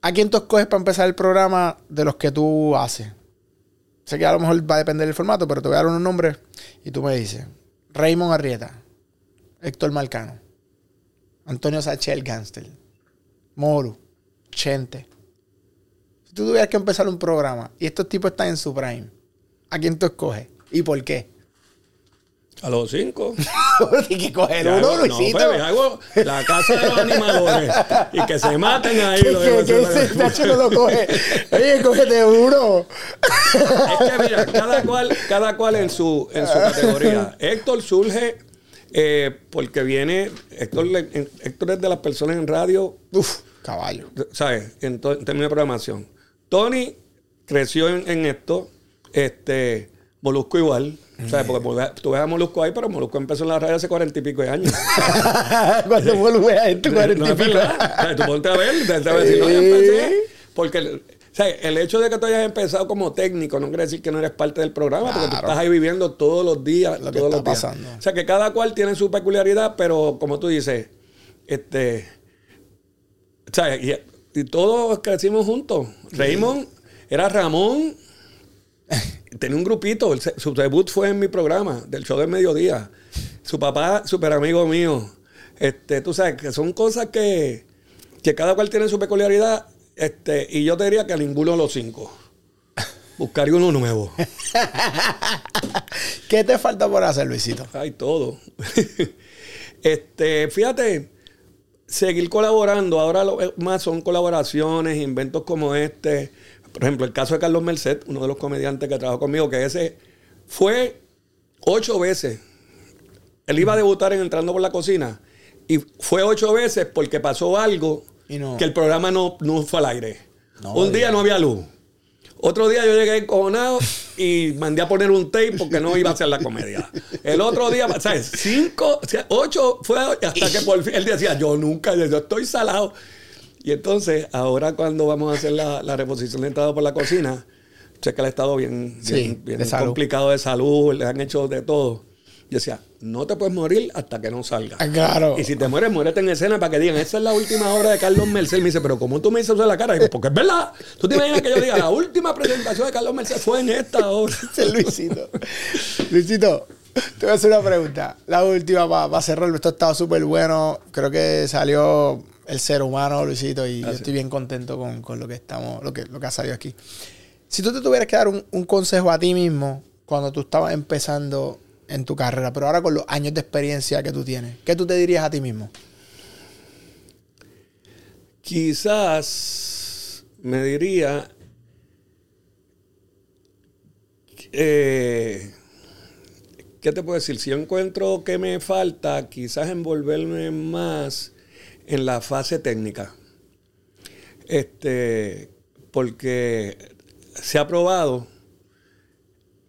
¿a quién tú escoges para empezar el programa de los que tú haces? Sé que a lo mejor va a depender del formato, pero te voy a dar unos nombres y tú me dices, Raymond Arrieta, Héctor Marcano, Antonio Sachel Ganstel, Moru, Chente. Si tú tuvieras que empezar un programa y estos tipos están en su prime, ¿a quién tú escoges? ¿Y por qué? A los cinco. Tienes que coger uno, hago- no, Luisito. pues, hago la casa de los animadores y que se maten ahí. que lo que- que ese Nacho no lo coge. Oye, cógete uno. Es que mira, cada cual, cada cual en su, en su categoría. Héctor surge eh, porque viene, Héctor, Héctor es de las personas en radio, Uf, caballo. ¿sabes? En, en términos de programación. Tony creció en, en esto, este, Molusco igual, ¿sabes? Porque volve- tú ves a Molusco ahí, pero Molusco empezó en la radio hace cuarenta y pico de años. (laughs) Cuando vuelve a esto, cuarenta y pico. O sea, Tú ponte a ver, te a decir, no, yo empecé. Porque o sea, el hecho de que tú hayas empezado como técnico no quiere decir que no eres parte del programa, porque tú estás ahí viviendo todos los días, Lo que todos está los días. pasando. O sea, que cada cual tiene su peculiaridad, pero como tú dices, este. O sea, y, y todos crecimos juntos. Raymond era Ramón. Tenía un grupito, el su debut fue en mi programa, del show del mediodía. Su papá, súper amigo mío. Este, tú sabes, que son cosas que, que cada cual tiene su peculiaridad. Este, y yo te diría que a ninguno de los cinco. Buscaría uno nuevo. (laughs) ¿Qué te falta por hacer, Luisito? Hay todo. (laughs) este, fíjate, seguir colaborando. Ahora lo más son colaboraciones, inventos como este. Por ejemplo, el caso de Carlos Merced, uno de los comediantes que trabajó conmigo, que ese fue ocho veces. Él iba a debutar en Entrando por la Cocina y fue ocho veces porque pasó algo Y no. que el programa no, no fue al aire. No, Un día no había luz. Otro día yo llegué encojonado y mandé a poner un tape porque no iba a hacer la comedia. El otro día, ¿sabes? Cinco, ocho fue hasta que por fin él decía, yo nunca, yo estoy salado. Y entonces, ahora cuando vamos a hacer la, la reposición de entrada por la cocina, sé que ha estado bien, Sí, bien, bien de salud. complicado de salud, le han hecho de todo. Yo decía, no te puedes morir hasta que no salga. Ah, Claro. Y si te mueres, muérete en escena para que digan, esa es la última obra de Carlos Merced. Me dice, pero ¿cómo tú me dices eso en la cara? Y digo, porque es verdad. Tú te imaginas que yo diga, la última presentación de Carlos Merced fue en esta obra. (laughs) Luisito. Luisito, te voy a hacer una pregunta. La última para cerrar. Esto ha estado súper bueno. Creo que salió el ser humano, Luisito, y yo estoy bien contento con, con lo que estamos, lo que, lo que ha salido aquí. Si tú te tuvieras que dar un, un consejo a ti mismo cuando tú estabas empezando en tu carrera, pero ahora con los años de experiencia que tú tienes, ¿qué tú te dirías a ti mismo? Quizás me diría eh, ¿qué te puedo decir? Si yo encuentro que me falta, quizás envolverme más en la fase técnica. Este, porque se ha probado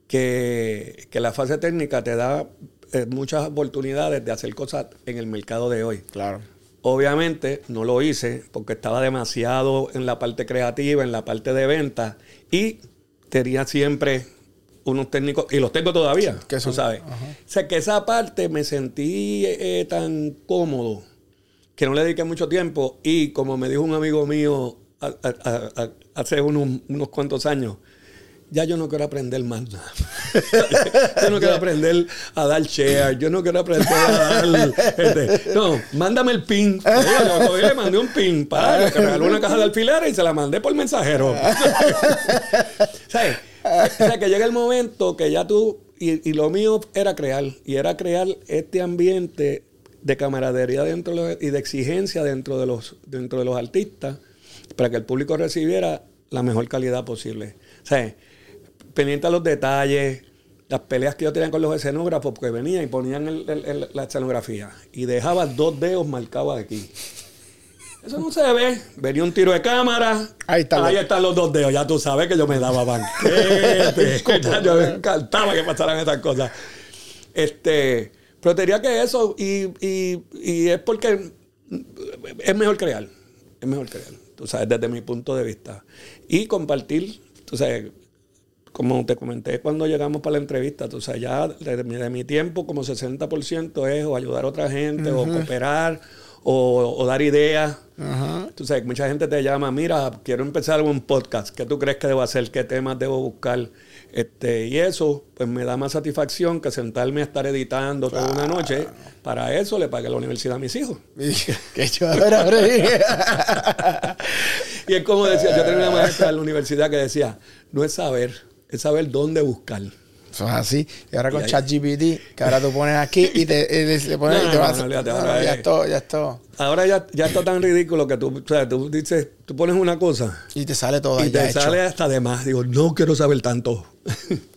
que, que la fase técnica te da eh, muchas oportunidades de hacer cosas en el mercado de hoy. Claro. Obviamente no lo hice porque estaba demasiado en la parte creativa, en la parte de venta y tenía siempre unos técnicos, y los tengo todavía, Que tú sabes. ajá. O sea, que esa parte me sentí eh, tan cómodo que no le dediqué mucho tiempo y como me dijo un amigo mío a- a- a- a- hace unos, unos cuantos años, ya yo no quiero aprender más nada. (laughs) yo no quiero aprender a dar share, yo no quiero aprender a dar... este, no, mándame el pin. (laughs) Oye, yo le mandé un pin, para, que regaló una caja de alfileres y se la mandé por mensajero. (laughs) ¿Sabes? O sea, que llega el momento que ya tú, y, y lo mío era crear, y era crear este ambiente de camaradería dentro de y de exigencia dentro de, los, dentro de los artistas para que el público recibiera la mejor calidad posible. O sea, pendiente a los detalles, las peleas que yo tenía con los escenógrafos, porque venían y ponían el- el- el- la escenografía y dejaba dos dedos marcados aquí. Eso no se ve. Venía un tiro de cámara. Ahí está. Ahí están los dos dedos. Ya tú sabes que yo me daba banquete. (laughs) (laughs) Yo me encantaba que pasaran esas cosas. Este, pero te diría que eso, y, y- y es porque es mejor crear. Es mejor crear. Tú sabes, desde mi punto de vista. Y compartir, tú sabes, como te comenté cuando llegamos para la entrevista, tú sabes, ya de, mi- de mi tiempo como 60% es o ayudar a otra gente, o cooperar, o, o dar ideas. Ajá. Tú sabes, mucha gente te llama, mira, quiero empezar un podcast, ¿qué tú crees que debo hacer? ¿Qué temas debo buscar? Este, y eso, pues me da más satisfacción que sentarme a estar editando toda una noche. Para eso le pagué la universidad a mis hijos. (laughs) Qué (laughs) Y es como decía, yo tenía una maestra en la universidad que decía, no es saber, es saber dónde buscar. Eso es así. Y ahora con ChatGPT, que ahora tú pones aquí y te, y le- pones (laughs) No, y te vas no, ahora ya es- todo, ya es todo. Ahora ya, ya está tan ridículo que tú, o sea, tú dices, tú pones una cosa Y te sale todo y te hecho. sale hasta de más. Digo, no quiero saber tanto. (laughs)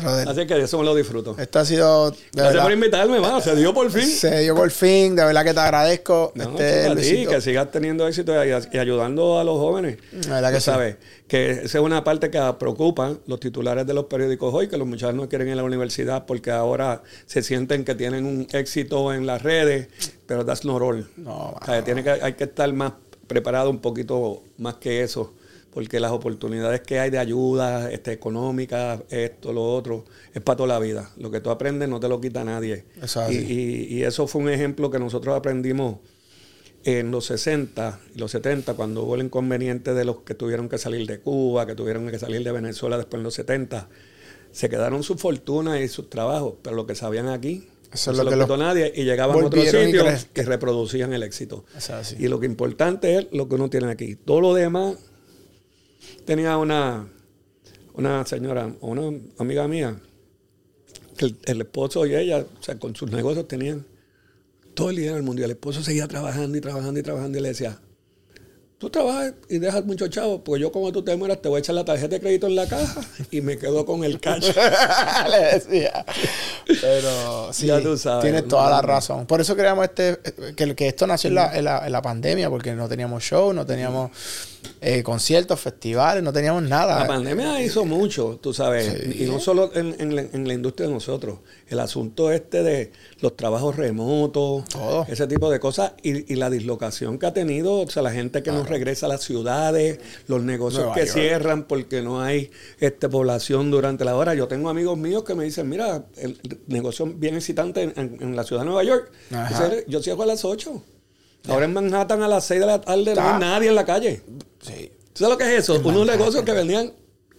Brother, Así que eso me lo disfruto. esto ha sido de Gracias verdad, por invitarme, mano. Se dio por fin. se dio por fin, de verdad que te agradezco. No, este, a ti, que sigas teniendo éxito y, y ayudando a los jóvenes. La verdad que sí. sabes que esa es una parte que preocupa los titulares de los periódicos hoy, que los muchachos no quieren ir a la universidad porque ahora se sienten que tienen un éxito en las redes, pero that's not all. No, O sea, tiene que, hay que estar más preparado un poquito más que eso, porque las oportunidades que hay de ayuda este, económica, esto, lo otro, es para toda la vida. Lo que tú aprendes no te lo quita nadie. Y, y- y eso fue un ejemplo que nosotros aprendimos en los 60 y los 70, cuando hubo el inconveniente de los que tuvieron que salir de Cuba, que tuvieron que salir de Venezuela después en los 70, se quedaron sus fortunas y sus trabajos, pero lo que sabían aquí Eso no es se lo lo que quitó los nadie y llegaban a otros sitios que reproducían el éxito. Y lo que importante es lo que uno tiene aquí. Todo lo demás, tenía una, una señora, una amiga mía, que el, el esposo y ella, o sea, con sus negocios tenían todo el dinero del mundo. Y el esposo seguía trabajando y trabajando y trabajando y le decía, tú trabajas y dejas mucho chavo, pues yo como tú te mueras te voy a echar la tarjeta de crédito en la caja y me quedo con el cash. (laughs) Le decía. Pero sí, Ya tú sabes. tienes toda No, la razón. Por eso creamos este, que, que esto nació en la, en la- en la pandemia, porque no teníamos show, no teníamos eh, conciertos, festivales, no teníamos nada. La pandemia hizo mucho, tú sabes, y no solo en, en la, en la industria de nosotros. El asunto este de los trabajos remotos, Todo. ese tipo de cosas, y, y la dislocación que ha tenido, o sea, la gente que no regresa a las ciudades, los negocios Nueva que York. cierran porque no hay este, población durante la hora. Yo tengo amigos míos que me dicen, mira, el negocio bien excitante en, la ciudad de Nueva York. Ajá. Yo cierro a las 8. Ahora en Manhattan a las 6 de la tarde no hay nadie en la calle. Sí. ¿Tú sabes lo que es eso? Unos negocios que vendían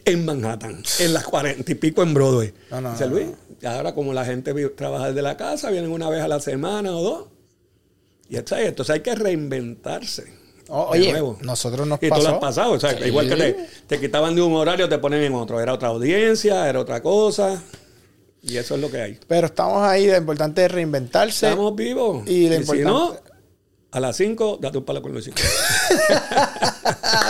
en Manhattan, en las cuarenta y pico en Broadway. No, no, Dice Luis, ahora como la gente trabaja desde la casa, vienen una vez a la semana o dos. Y está ahí. Entonces hay que reinventarse. Oh, de oye, nuevo. nosotros nos Y tú lo pasó. has pasado. O sea, Sí. igual que te, te quitaban de un horario, te ponen en otro. Era otra audiencia, era otra cosa. Y eso es lo que hay. Pero estamos ahí, lo importante es reinventarse. Estamos vivos. Y lo si importante- no, a las 5, date un palo con. (laughs)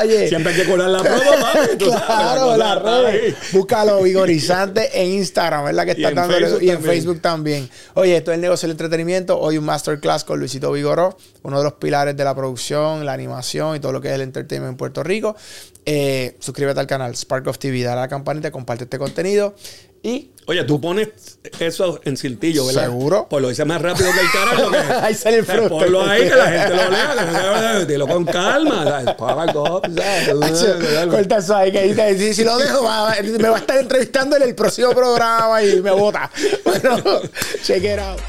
Oye, Siempre hay que colar la promo, papi. tú sabes, (laughs) claro, la red. Búscalo vigorizante en Instagram, ¿verdad? Que Y está en dándole Facebook y en. Facebook también. Oye, esto es el negocio del entretenimiento. Hoy un masterclass con Luisito Vigoró, uno de los pilares de la producción, la animación y todo lo que es el entertainment en Puerto Rico. Eh, suscríbete al canal Spark of TV, dale a la campanita, comparte este contenido. Y Oye, tú pones eso en cintillo, ¿verdad? Seguro. Pues lo dice más rápido que el carajo. (laughs) Ahí sale el fruto. Ponlo ahí, que la gente lo lea. Se- dilo con calma. Corta eso ahí, que dice, si, si lo dejo, me va a estar entrevistando en el próximo programa y me vota. (laughs) Bueno, check it out.